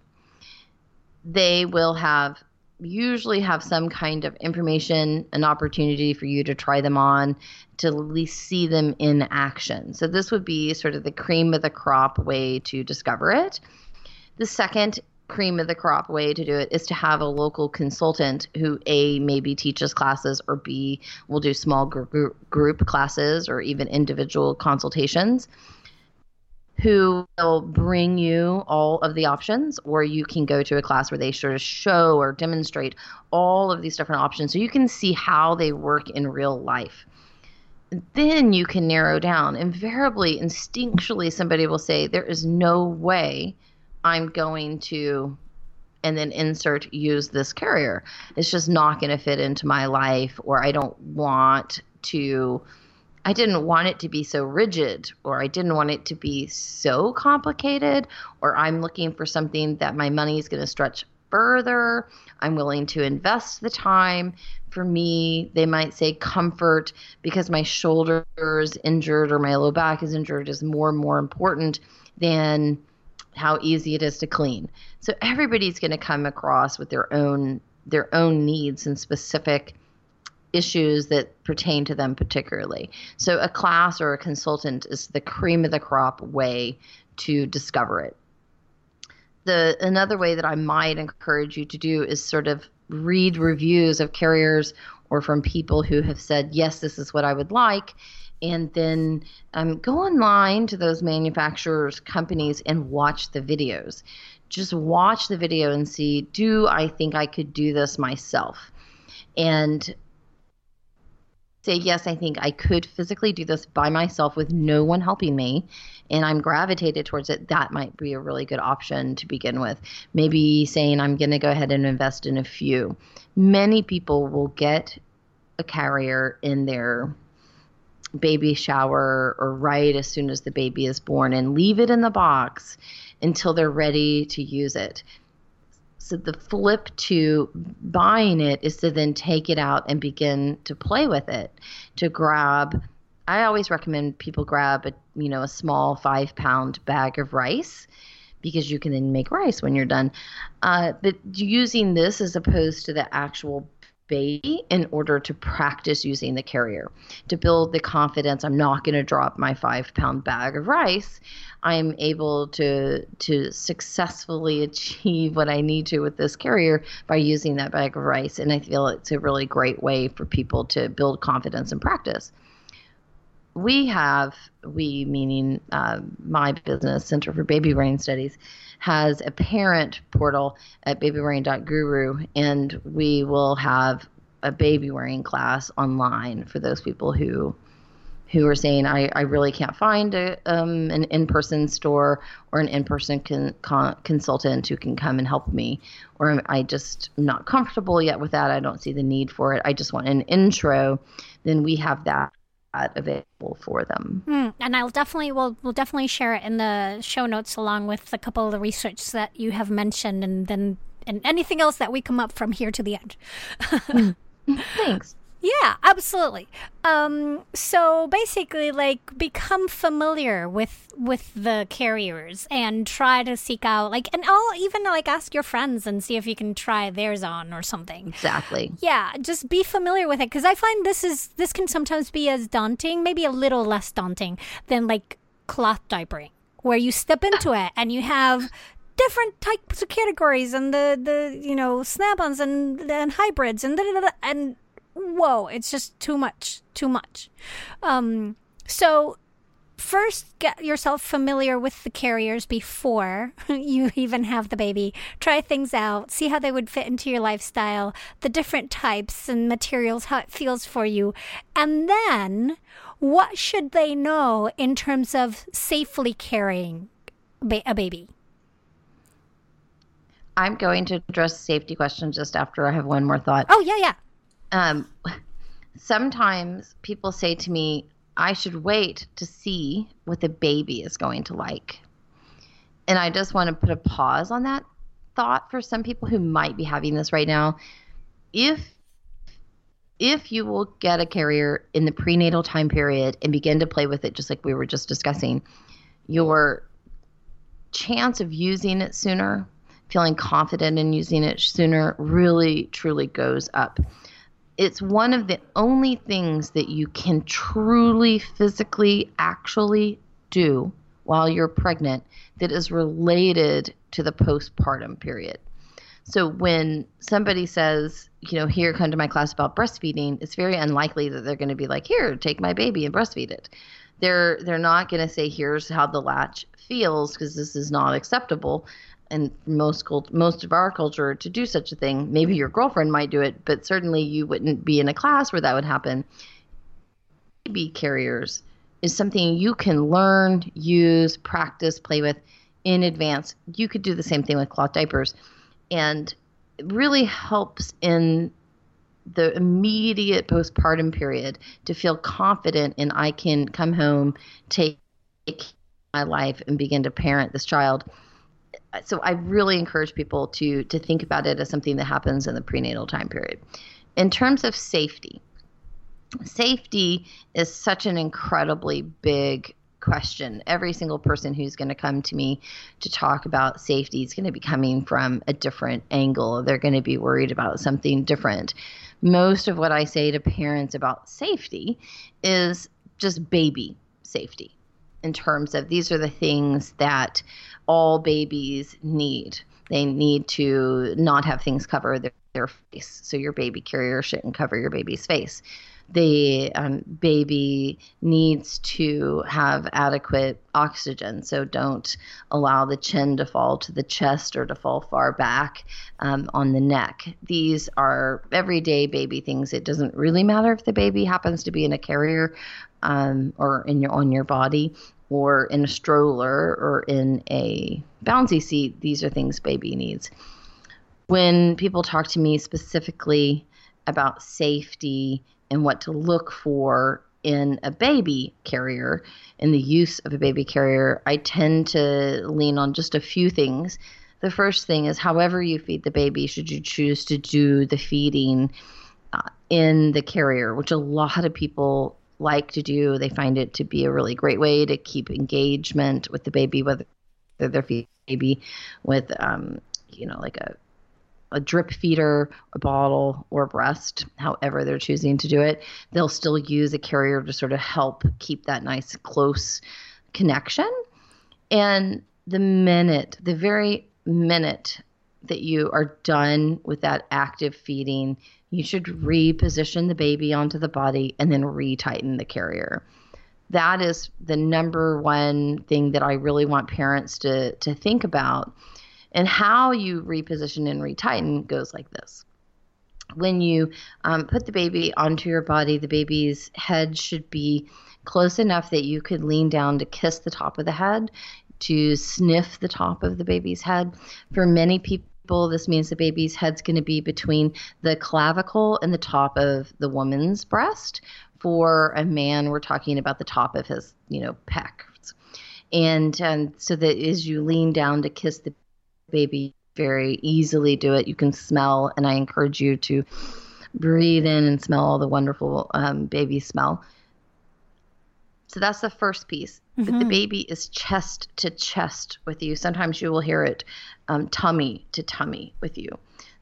they will have usually have some kind of information, an opportunity for you to try them on, to at least see them in action. So this would be sort of the cream of the crop way to discover it. The second cream of the crop way to do it is to have a local consultant who a maybe teaches classes or b will do small group, group classes or even individual consultations who will bring you all of the options, or you can go to a class where they sort of show or demonstrate all of these different options so you can see how they work in real life. Then you can narrow down. Invariably, instinctually, somebody will say, There is no way I'm going to, and then insert use this carrier. It's just not going to fit into my life, or I don't want to I didn't want it to be so rigid, or I didn't want it to be so complicated, or I'm looking for something that my money is going to stretch further. I'm willing to invest the time. For me, they might say comfort because my shoulder is injured or my low back is injured is more and more important than how easy it is to clean. So everybody's going to come across with their own their own needs and specific issues that pertain to them particularly. So a class or a consultant is the cream of the crop way to discover it. The another way that I might encourage you to do is sort of read reviews of carriers or from people who have said, yes, this is what I would like. And then um, go online to those manufacturers' companies and watch the videos. Just watch the video and see, do I think I could do this myself? And say, yes, I think I could physically do this by myself with no one helping me, and I'm gravitated towards it, that might be a really good option to begin with. Maybe saying, I'm going to go ahead and invest in a few. Many people will get a carrier in their baby shower or right as soon as the baby is born and leave it in the box until they're ready to use it. So the flip to buying it is to then take it out and begin to play with it, to grab. I always recommend people grab a you know a small five pound bag of rice because you can then make rice when you're done. Uh, but using this as opposed to the actual baby in order to practice using the carrier. To build the confidence i'm not going to drop my five pound bag of rice. I'm able to to successfully achieve what i need to with this carrier by using that bag of rice and i feel it's a really great way for people to build confidence and practice we have we meaning uh, my business center for baby wearing studies has a parent portal at babywearing.guru, and we will have a baby wearing class online for those people who who are saying I, I really can't find a, um, an in-person store or an in-person con, con, consultant who can come and help me or I just not comfortable yet with that. I don't see the need for it. I just want an intro. Then we have that available for them. Mm, and I'll definitely we'll we'll definitely share it in the show notes along with a couple of the research that you have mentioned, and then and anything else that we come up from here to the end. Thanks. Yeah, absolutely. Um, so basically, like, become familiar with with the carriers and try to seek out, like, and I'll even like ask your friends and see if you can try theirs on or something. Exactly. Yeah, just be familiar with it because I find this is this can sometimes be as daunting, maybe a little less daunting than like cloth diapering, where you step into it and you have different types of categories and the the you know snap-ons and and hybrids and da, da, da, and whoa, it's just too much, too much. Um, so first get yourself familiar with the carriers before you even have the baby. Try things out, see how they would fit into your lifestyle, the different types and materials, how it feels for you. And then what should they know in terms of safely carrying a baby? I'm going to address safety questions just after I have one more thought. Oh, yeah, yeah. Um, sometimes people say to me, I should wait to see what the baby is going to like. And I just want to put a pause on that thought for some people who might be having this right now. If if you will get a carrier in the prenatal time period and begin to play with it just like we were just discussing, your chance of using it sooner, feeling confident in using it sooner really truly goes up it's one of the only things that you can truly physically actually do while you're pregnant that is related to the postpartum period. So when somebody says, you know, here come to my class about breastfeeding, it's very unlikely that they're going to be like, here, take my baby and breastfeed it. They're they're not going to say here's how the latch feels because this is not acceptable and most cult- most of our culture to do such a thing. Maybe your girlfriend might do it, but certainly you wouldn't be in a class where that would happen. Baby carriers is something you can learn, use, practice, play with in advance. You could do the same thing with cloth diapers, and it really helps in the immediate postpartum period to feel confident in I can come home, take my life, and begin to parent this child so I really encourage people to to think about it as something that happens in the prenatal time period. In terms of safety, safety is such an incredibly big question. Every single person who's going to come to me to talk about safety is going to be coming from a different angle. They're going to be worried about something different. Most of what I say to parents about safety is just baby safety in terms of these are the things that all babies need. They need to not have things cover their, their face. So your baby carrier shouldn't cover your baby's face. The um, baby needs to have adequate oxygen. So don't allow the chin to fall to the chest or to fall far back um, on the neck. These are everyday baby things. It doesn't really matter if the baby happens to be in a carrier um, or in your on your body or in a stroller or in a bouncy seat, these are things baby needs. When people talk to me specifically about safety and what to look for in a baby carrier, in the use of a baby carrier, I tend to lean on just a few things. The first thing is, however you feed the baby, should you choose to do the feeding uh, in the carrier, which a lot of people like to do. They find it to be a really great way to keep engagement with the baby, whether they're feeding baby with, um, you know, like a a drip feeder, a bottle, or breast, however they're choosing to do it. They'll still use a carrier to sort of help keep that nice close connection. And the minute, the very minute that you are done with that active feeding, you should reposition the baby onto the body and then retighten the carrier. That is the number one thing that I really want parents to, to think about. And how you reposition and retighten goes like this. When you um, put the baby onto your body, the baby's head should be close enough that you could lean down to kiss the top of the head, to sniff the top of the baby's head. For many people, this means the baby's head's going to be between the clavicle and the top of the woman's breast. For a man, we're talking about the top of his, you know, pecs. And um, so that as you lean down to kiss the baby, very easily do it. You can smell, and I encourage you to breathe in and smell all the wonderful um, baby smell. So that's the first piece. Mm-hmm. The baby is chest to chest with you. Sometimes you will hear it um, tummy to tummy with you.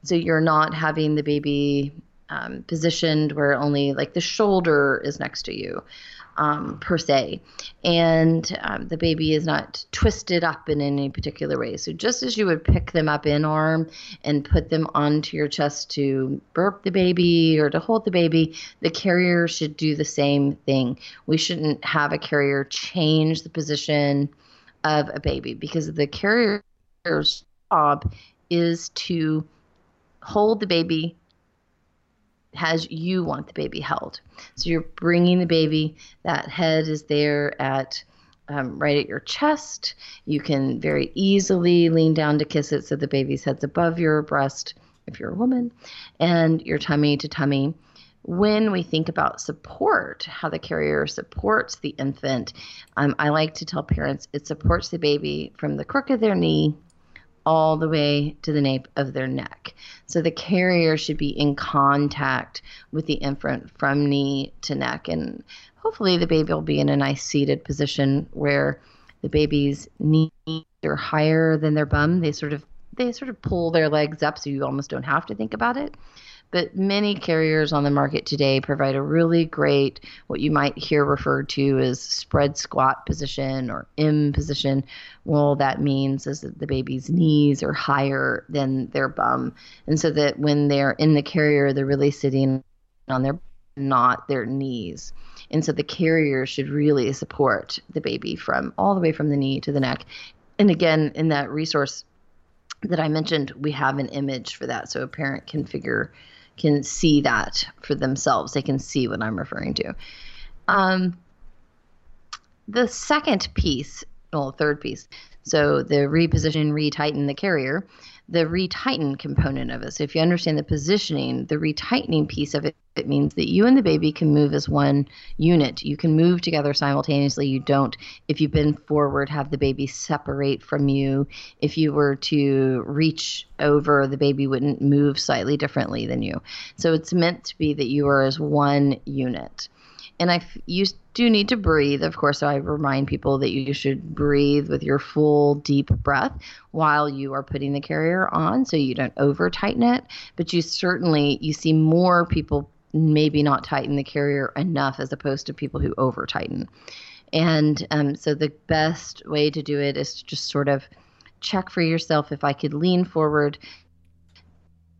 So you're not having the baby um, positioned where only like the shoulder is next to you um, per se, and um, the baby is not twisted up in any particular way. So just as you would pick them up in arm and put them onto your chest to burp the baby or to hold the baby, the carrier should do the same thing. We shouldn't have a carrier change the position of a baby because the carrier's job is to hold the baby as you want the baby held. So you're bringing the baby, that head is there at um, right at your chest. You can very easily lean down to kiss it so the baby's head's above your breast if you're a woman, and your tummy to tummy. When we think about support, how the carrier supports the infant, um, I like to tell parents it supports the baby from the crook of their knee all the way to the nape of their neck. So the carrier should be in contact with the infant from knee to neck. And hopefully the baby will be in a nice seated position where the baby's knees are higher than their bum. They sort of they sort of pull their legs up so you almost don't have to think about it. But many carriers on the market today provide a really great, what you might hear referred to as spread squat position or M position. Well, that means is that the baby's knees are higher than their bum. And so that when they're in the carrier, they're really sitting on their not their knees. And so the carrier should really support the baby from all the way from the knee to the neck. And again, in that resource that I mentioned, we have an image for that so a parent can figure can see that for themselves. They can see what I'm referring to. Um, the second piece, well, third piece, so the reposition, retighten the carrier, the retighten component of it. So if you understand the positioning, the retightening piece of it, it means that you and the baby can move as one unit. You can move together simultaneously. You don't, if you bend forward, have the baby separate from you. If you were to reach over, the baby wouldn't move slightly differently than you. So it's meant to be that you are as one unit and I you do need to breathe, of course. So I remind people that you should breathe with your full deep breath while you are putting the carrier on, so you don't over tighten it. But you certainly you see more people maybe not tighten the carrier enough as opposed to people who over tighten. And um, so the best way to do it is to just sort of check for yourself if I could lean forward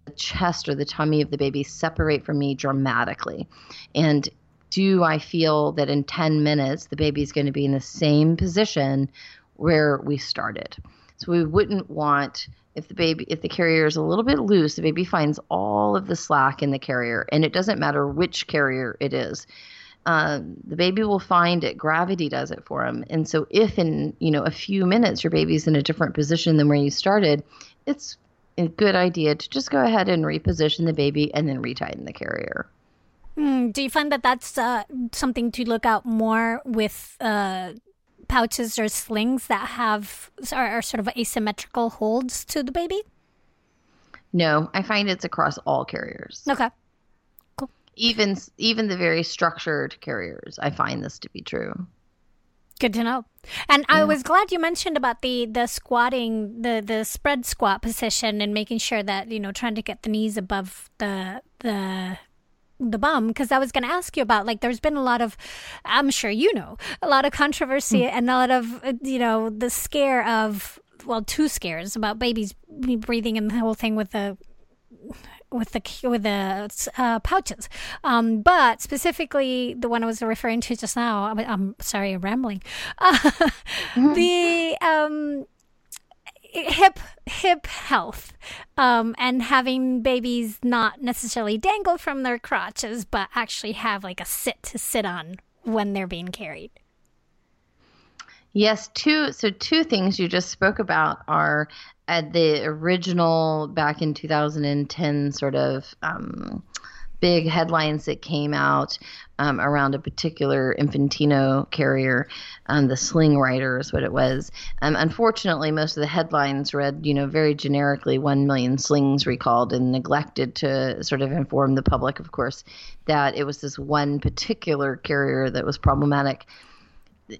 the chest or the tummy of the baby separate from me dramatically. And do I feel that in 10 minutes the baby is going to be in the same position where we started? So we wouldn't want if the baby if the carrier is a little bit loose, the baby finds all of the slack in the carrier, and it doesn't matter which carrier it is. Um, the baby will find it. Gravity does it for him. And so, if in you know a few minutes your baby's in a different position than where you started, it's a good idea to just go ahead and reposition the baby and then retighten the carrier. Mm, do you find that that's uh, something to look out more with uh, pouches or slings that have are, are, sort of asymmetrical holds to the baby? No, I find it's across all carriers. Okay, cool. Even even the very structured carriers, I find this to be true. Good to know. And yeah. I was glad you mentioned about the the squatting, the the spread squat position, and making sure that you know trying to get the knees above the the the bum because I was going to ask you about like there's been a lot of I'm sure you know a lot of controversy mm. and a lot of uh, you know the scare of well two scares about babies breathing and the whole thing with the with the with the uh, pouches, um, but specifically the one I was referring to just now. I'm, I'm sorry, I'm rambling. Uh, mm-hmm. The um, hip hip health um, and having babies not necessarily dangle from their crotches but actually have like a sit to sit on when they're being carried. Yes two so two things you just spoke about are at the original back in 2010 sort of um, big headlines that came out um, around a particular Infantino carrier, um, the Sling Rider is what it was. Um, unfortunately, most of the headlines read, you know, very generically, one million slings recalled, and neglected to sort of inform the public, of course, that it was this one particular carrier that was problematic.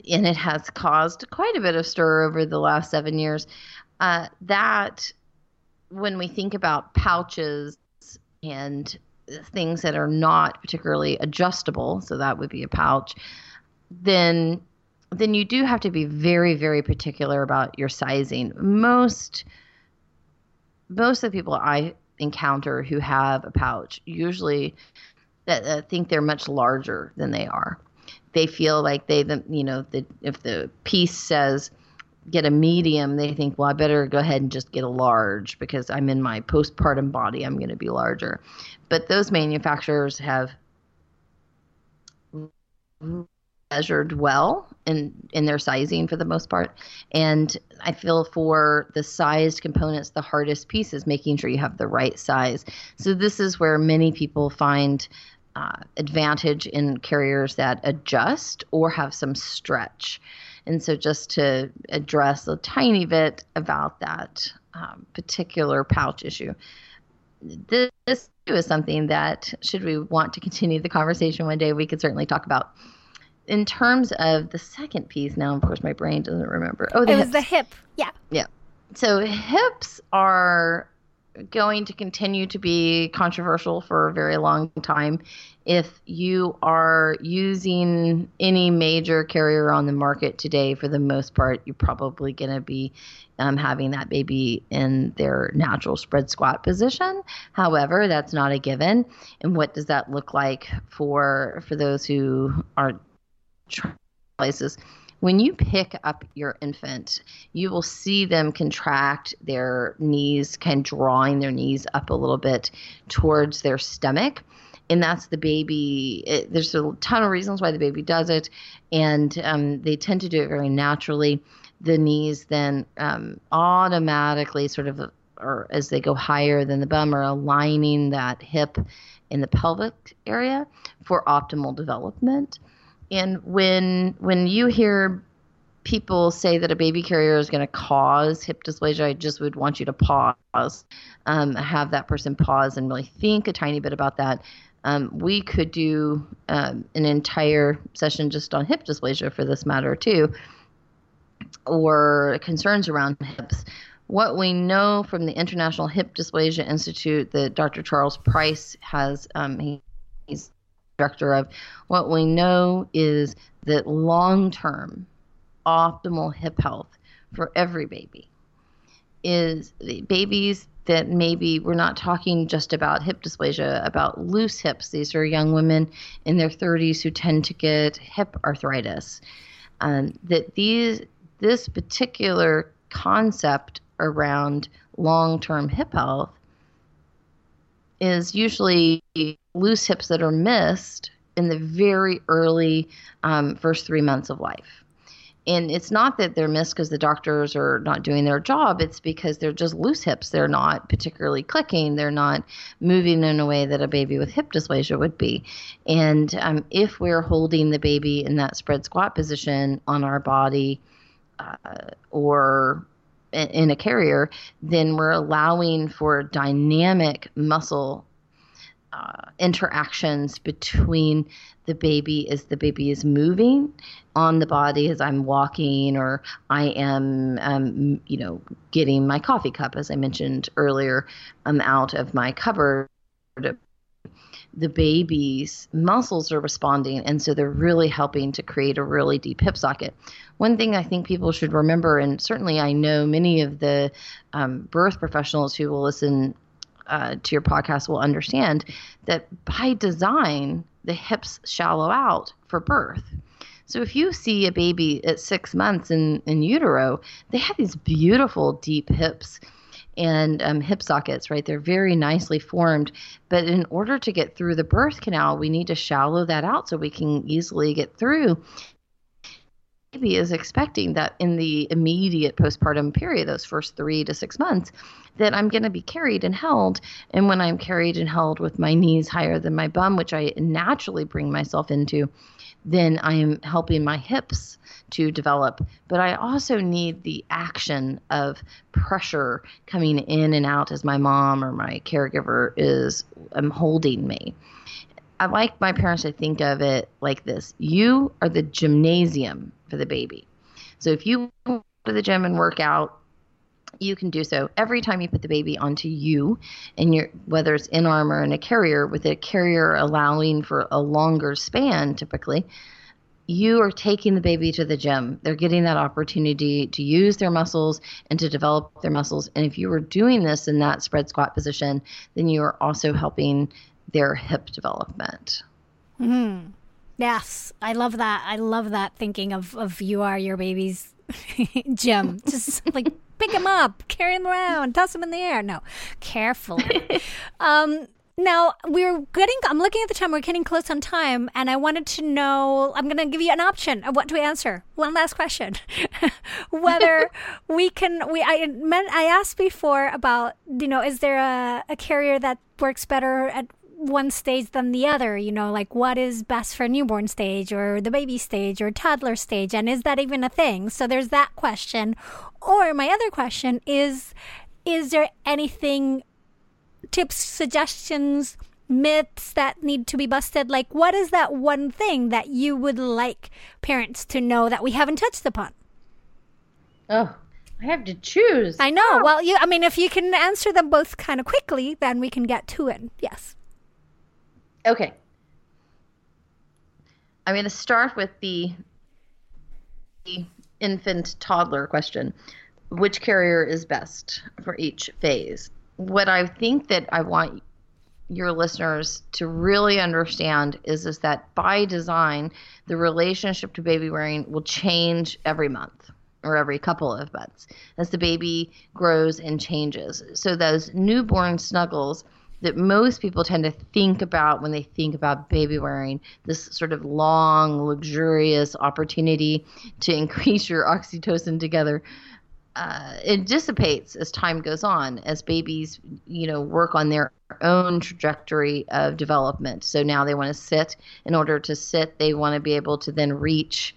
And it has caused quite a bit of stir over the last seven years. Uh, that, when we think about pouches and things that are not particularly adjustable, so that would be a pouch, then then you do have to be very very particular about your sizing. Most most of the people I encounter who have a pouch usually that, that think they're much larger than they are. They feel like they, the, you know, the, if the piece says get a medium, they think, well, I better go ahead and just get a large because I'm in my postpartum body. I'm going to be larger. But those manufacturers have measured well in in their sizing for the most part. And i feel for the sized components the hardest piece is making sure you have the right size. So this is where many people find uh, advantage in carriers that adjust or have some stretch. And so just to address a tiny bit about that um, particular pouch issue this, this is something that should we want to continue the conversation one day we could certainly talk about in terms of the second piece, now of course my brain doesn't remember. Oh, the it hips. was the hip. Yeah. Yeah. So hips are going to continue to be controversial for a very long time. If you are using any major carrier on the market today, for the most part, you're probably going to be um, having that baby in their natural spread squat position. However, that's not a given. And what does that look like for for those who are places when you pick up your infant, you will see them contract their knees, kind of drawing their knees up a little bit towards their stomach. And that's the baby. It, there's a ton of reasons why the baby does it, and um, they tend to do it very naturally. The knees then um, automatically, sort of, or as they go higher than the bum, are aligning that hip in the pelvic area for optimal development. And when when you hear people say that a baby carrier is going to cause hip dysplasia, I just would want you to pause, um, have that person pause and really think a tiny bit about that. Um, we could do um, an entire session just on hip dysplasia for this matter too, or concerns around hips. What we know from the International Hip Dysplasia Institute that Dr. Charles Price has, um, he, he's director of, what we know is that long term optimal hip health for every baby is babies that maybe we're not talking just about hip dysplasia, about loose hips. These are young women in their 30s who tend to get hip arthritis. Um, that these this particular concept around long-term hip health is usually loose hips that are missed in the very early um, first three months of life. And it's not that they're missed because the doctors are not doing their job. It's because they're just loose hips. They're not particularly clicking. They're not moving in a way that a baby with hip dysplasia would be. And um, if we're holding the baby in that spread squat position on our body uh, or in a carrier, then we're allowing for dynamic muscle uh, interactions between the baby as the baby is moving on the body as I'm walking or I am, um, you know, getting my coffee cup, as I mentioned earlier, um, out of my cupboard. The baby's muscles are responding, and so they're really helping to create a really deep hip socket. One thing I think people should remember, and certainly I know many of the um, birth professionals who will listen uh, to your podcast will understand that by design, the hips shallow out for birth. So if you see a baby at six months in, in utero, they have these beautiful deep hips and um, hip sockets, right? They're very nicely formed. But in order to get through the birth canal, we need to shallow that out so we can easily get through baby is expecting that in the immediate postpartum period, those first three to six months, that I'm going to be carried and held. And when I'm carried and held with my knees higher than my bum, which I naturally bring myself into, then I am helping my hips to develop. But I also need the action of pressure coming in and out as my mom or my caregiver is um, holding me. I like my parents to think of it like this you are the gymnasium for the baby. So if you go to the gym and work out, you can do so every time you put the baby onto you and your whether it's in arm or in a carrier with a carrier allowing for a longer span typically you are taking the baby to the gym. They're getting that opportunity to use their muscles and to develop their muscles. And if you were doing this in that spread squat position then you are also helping their hip development. Mm. yes i love that. I love that thinking of of you are your baby's gym just like pick him up, carry him around, toss him in the air. No, carefully. um, now we're getting. I'm looking at the time. We're getting close on time, and I wanted to know. I'm going to give you an option of what to answer. One last question: whether we can. We I meant I asked before about you know is there a, a carrier that works better at one stage than the other you know like what is best for newborn stage or the baby stage or toddler stage and is that even a thing so there's that question or my other question is is there anything tips suggestions myths that need to be busted like what is that one thing that you would like parents to know that we haven't touched upon oh I have to choose. I know. Oh. Well, you I mean if you can answer them both kind of quickly, then we can get to it. Yes. Okay. I'm going to start with the, the infant toddler question. Which carrier is best for each phase? What I think that I want your listeners to really understand is is that by design the relationship to baby wearing will change every month or every couple of months as the baby grows and changes. So those newborn snuggles that most people tend to think about when they think about baby wearing this sort of long luxurious opportunity to increase your oxytocin together uh, it dissipates as time goes on as babies you know work on their own trajectory of development. So now they want to sit. In order to sit they want to be able to then reach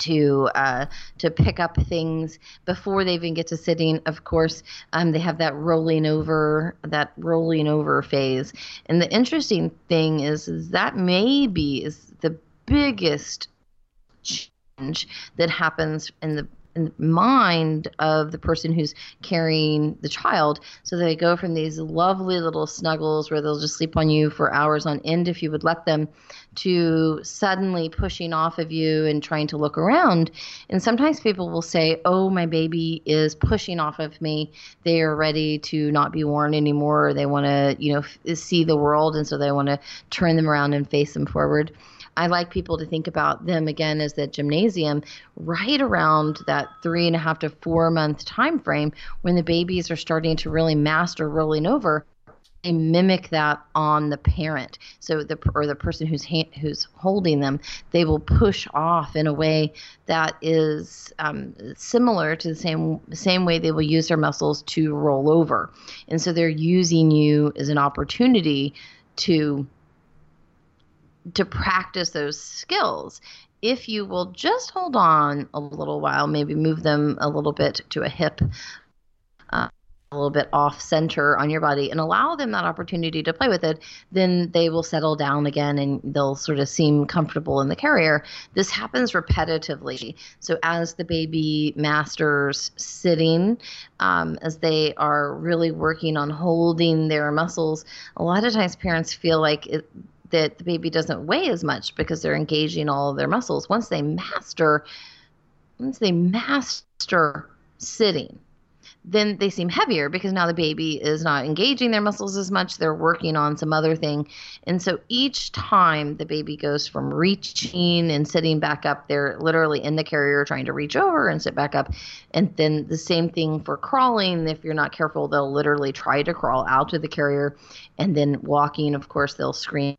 to uh, to pick up things before they even get to sitting. Of course, um, they have that rolling over that rolling over phase. And the interesting thing is, is that maybe is the biggest change that happens in the in the mind of the person who's carrying the child. So they go from these lovely little snuggles where they'll just sleep on you for hours on end if you would let them to suddenly pushing off of you and trying to look around. And sometimes people will say, Oh, my baby is pushing off of me. They are ready to not be worn anymore. They want to, you know, f- see the world. And so they want to turn them around and face them forward. I like people to think about them again as the gymnasium right around that three and a half to four month time frame when the babies are starting to really master rolling over they mimic that on the parent. So the or the person who's ha- who's holding them, they will push off in a way that is um, similar to the same same way they will use their muscles to roll over. And so they're using you as an opportunity to to practice those skills if you will just hold on a little while, maybe move them a little bit to a hip, uh, a little bit off center on your body, and allow them that opportunity to play with it, then they will settle down again and they'll sort of seem comfortable in the carrier. This happens repetitively. So as the baby masters sitting, um, as they are really working on holding their muscles, a lot of times parents feel like it, that the baby doesn't weigh as much because they're engaging all of their muscles. Once they master, once they master sitting, then they seem heavier because now the baby is not engaging their muscles as much. They're working on some other thing. And so each time the baby goes from reaching and sitting back up, they're literally in the carrier trying to reach over and sit back up. And then the same thing for crawling. If you're not careful, they'll literally try to crawl out of the carrier. And then walking, of course, they'll scream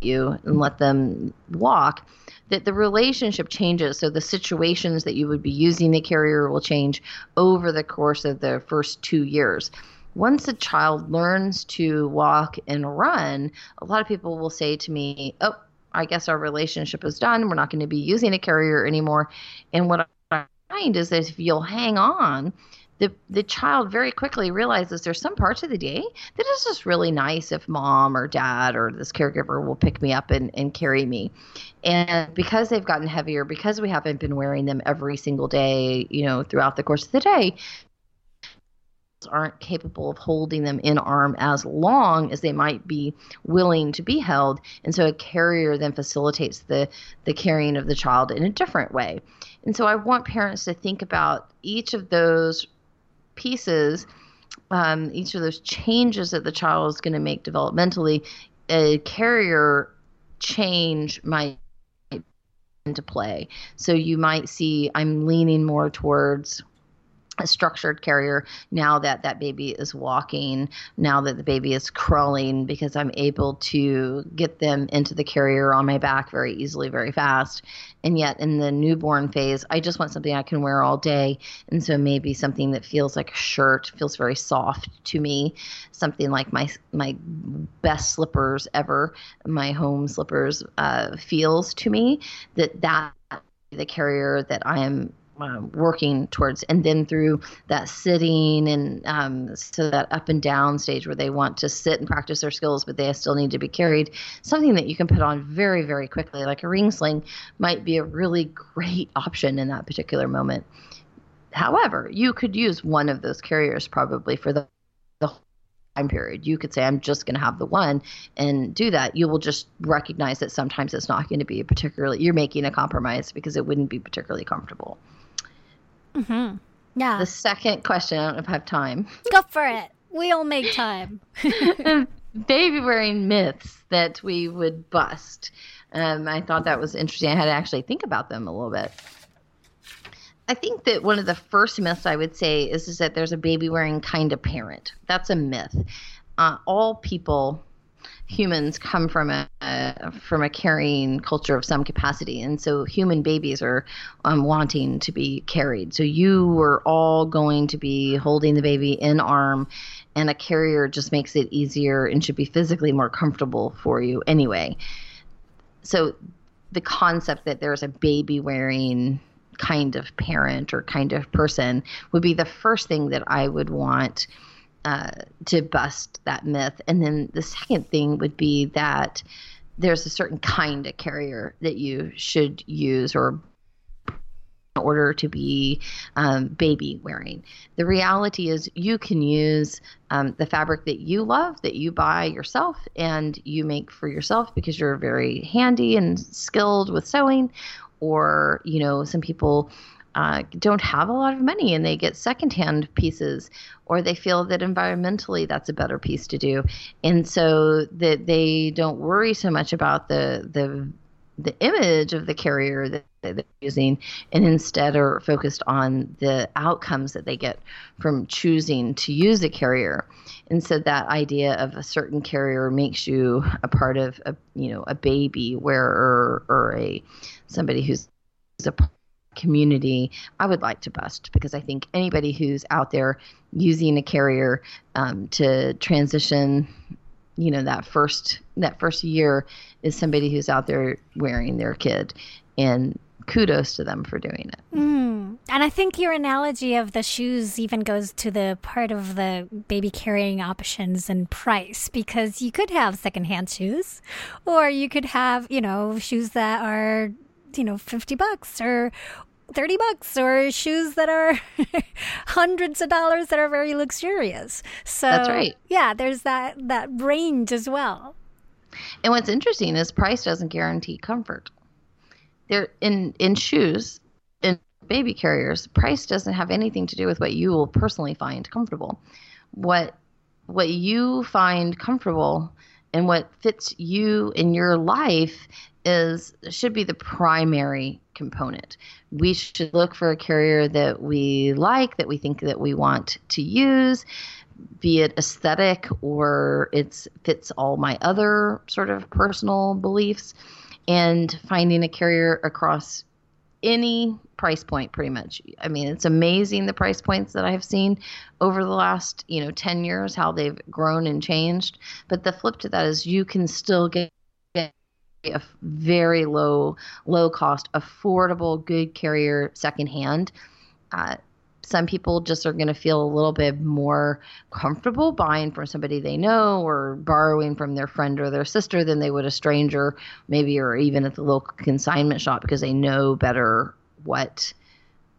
you and let them walk that the relationship changes. So the situations that you would be using the carrier will change over the course of the first two years. Once a child learns to walk and run a lot of people will say to me oh i guess our relationship is done. We're not going to be using a carrier anymore. And what i find is that if you'll hang on the the child very quickly realizes there's some parts of the day that is just really nice if mom or dad or this caregiver will pick me up and, and carry me. And because they've gotten heavier because we haven't been wearing them every single day you know throughout the course of the day aren't capable of holding them in arm as long as they might be willing to be held. And so a carrier then facilitates the the carrying of the child in a different way. And so i want parents to think about each of those pieces um, each of those changes that the child is going to make developmentally a carrier change might into play. So you might see i'm leaning more towards a structured carrier now that that baby is walking now that the baby is crawling because i'm able to get them into the carrier on my back very easily very fast. And yet in the newborn phase i just want something i can wear all day. And so maybe something that feels like a shirt feels very soft to me. Something like my my best slippers ever my home slippers uh, feels to me that that the carrier that i am um, working towards, and then through that sitting and um, that up and down stage where they want to sit and practice their skills, but they still need to be carried. Something that you can put on very, very quickly, like a ring sling, might be a really great option in that particular moment. However, you could use one of those carriers probably for the the time period. You could say, I'm just going to have the one and do that. You will just recognize that sometimes it's not going to be particularly, you're making a compromise because it wouldn't be particularly comfortable. Mm-hmm. Yeah. The second question, I don't know if I have time. Go for it. We'll make time. Baby wearing myths that we would bust. Um, I thought that was interesting. I had to actually think about them a little bit. I think that one of the first myths I would say is, is that there's a baby wearing kind of parent. That's a myth. Uh, all people humans come from a, from a carrying culture of some capacity, and so human babies are um, wanting to be carried. So you were all going to be holding the baby in arm, and a carrier just makes it easier and should be physically more comfortable for you anyway. So the concept that there's a baby wearing kind of parent or kind of person would be the first thing that I would want uh, to bust that myth. And then the second thing would be that there's a certain kind of carrier that you should use or in order to be um, baby wearing. The reality is, you can use um, the fabric that you love, that you buy yourself, and you make for yourself because you're very handy and skilled with sewing. Or, you know, some people uh, don't have a lot of money and they get secondhand pieces, or they feel that environmentally that's a better piece to do, and so that they don't worry so much about the the the image of the carrier that they're using and instead are focused on the outcomes that they get from choosing to use a carrier. And so that idea of a certain carrier makes you a part of a you know a baby wearer or a somebody who's a community I would like to bust because I think anybody who's out there using a carrier um, to transition, you know, that first that first year is somebody who's out there wearing their kid, and kudos to them for doing it. Mm. And I think your analogy of the shoes even goes to the part of the baby carrying options and price because you could have secondhand shoes or you could have, you know, shoes that are you know 50 bucks or 30 bucks or shoes that are hundreds of dollars that are very luxurious. So That's right. Yeah, there's that that range as well. And what's interesting is price doesn't guarantee comfort. There in in shoes, in baby carriers, price doesn't have anything to do with what you will personally find comfortable. What what you find comfortable and what fits you in your life is should be the primary component. We should look for a carrier that we like, that we think that we want to use, be it aesthetic or it fits all my other sort of personal beliefs, and finding a carrier across any price point pretty much. I mean, it's amazing the price points that I've seen over the last, you know, 10 years how they've grown and changed, but the flip to that is you can still get a very low, low cost, affordable, good carrier secondhand. Uh, some people just are going to feel a little bit more comfortable buying from somebody they know or borrowing from their friend or their sister than they would a stranger, maybe, or even at the local consignment shop because they know better what.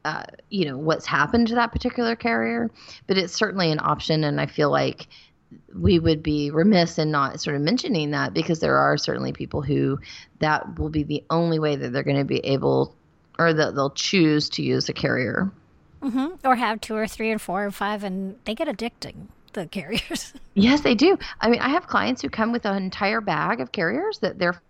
Uh, you know what's happened to that particular carrier, but it's certainly an option, and I feel like we would be remiss in not sort of mentioning that because there are certainly people who that will be the only way that they're going to be able or that they'll choose to use a carrier. Mm-hmm. Or have two or three and four and five, and they get addicting, the carriers. yes, they do. I mean, I have clients who come with an entire bag of carriers that their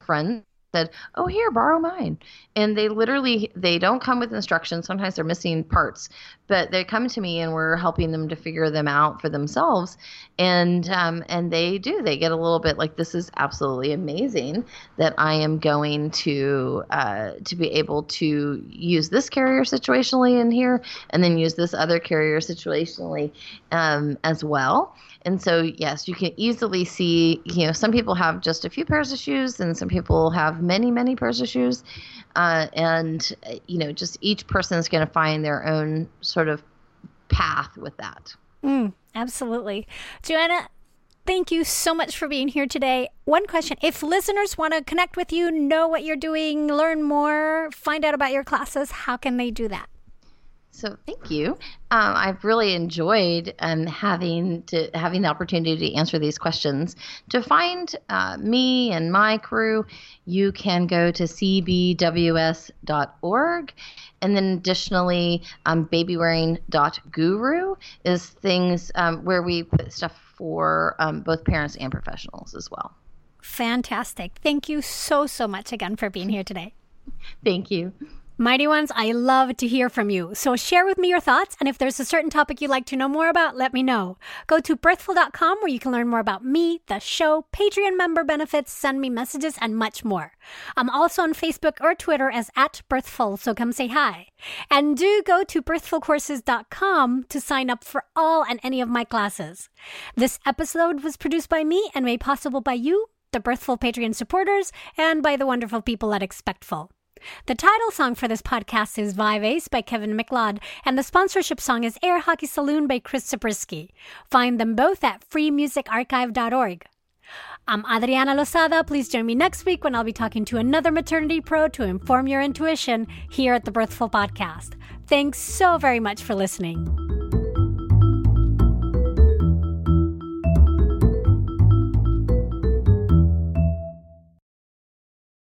friends said, "Oh, here, borrow mine." And they literally they don't come with instructions. Sometimes they're missing parts, but they come to me and we're helping them to figure them out for themselves. And um, and they do. They get a little bit like this is absolutely amazing that I am going to uh, to be able to use this carrier situationally in here, and then use this other carrier situationally um, as well. And so, yes, you can easily see, you know, some people have just a few pairs of shoes and some people have many, many pairs of shoes. Uh, and, you know, just each person is going to find their own sort of path with that. Mm, absolutely. Joanna, thank you so much for being here today. One question if listeners want to connect with you, know what you're doing, learn more, find out about your classes, how can they do that? So thank you. Um, I've really enjoyed um, having to having the opportunity to answer these questions. To find uh, me and my crew, you can go to cbws.org, and then additionally, um, babywearing.guru is things um, where we put stuff for um, both parents and professionals as well. Fantastic! Thank you so so much again for being here today. Thank you. Mighty Ones, I love to hear from you. So share with me your thoughts, and if there's a certain topic you'd like to know more about, let me know. Go to birthful.com where you can learn more about me, the show, Patreon member benefits, send me messages, and much more. I'm also on Facebook or Twitter as at birthful, so come say hi. And do go to birthfulcourses.com to sign up for all and any of my classes. This episode was produced by me and made possible by you, the Birthful Patreon supporters, and by the wonderful people at Expectful. The title song for this podcast is Vibe Ace by Kevin MacLeod, and the sponsorship song is Air Hockey Saloon by Chris Zabriskie. Find them both at freemusicarchive.org. I'm Adriana Lozada. Please join me next week when I'll be talking to another maternity pro to inform your intuition here at the Birthful Podcast. Thanks so very much for listening.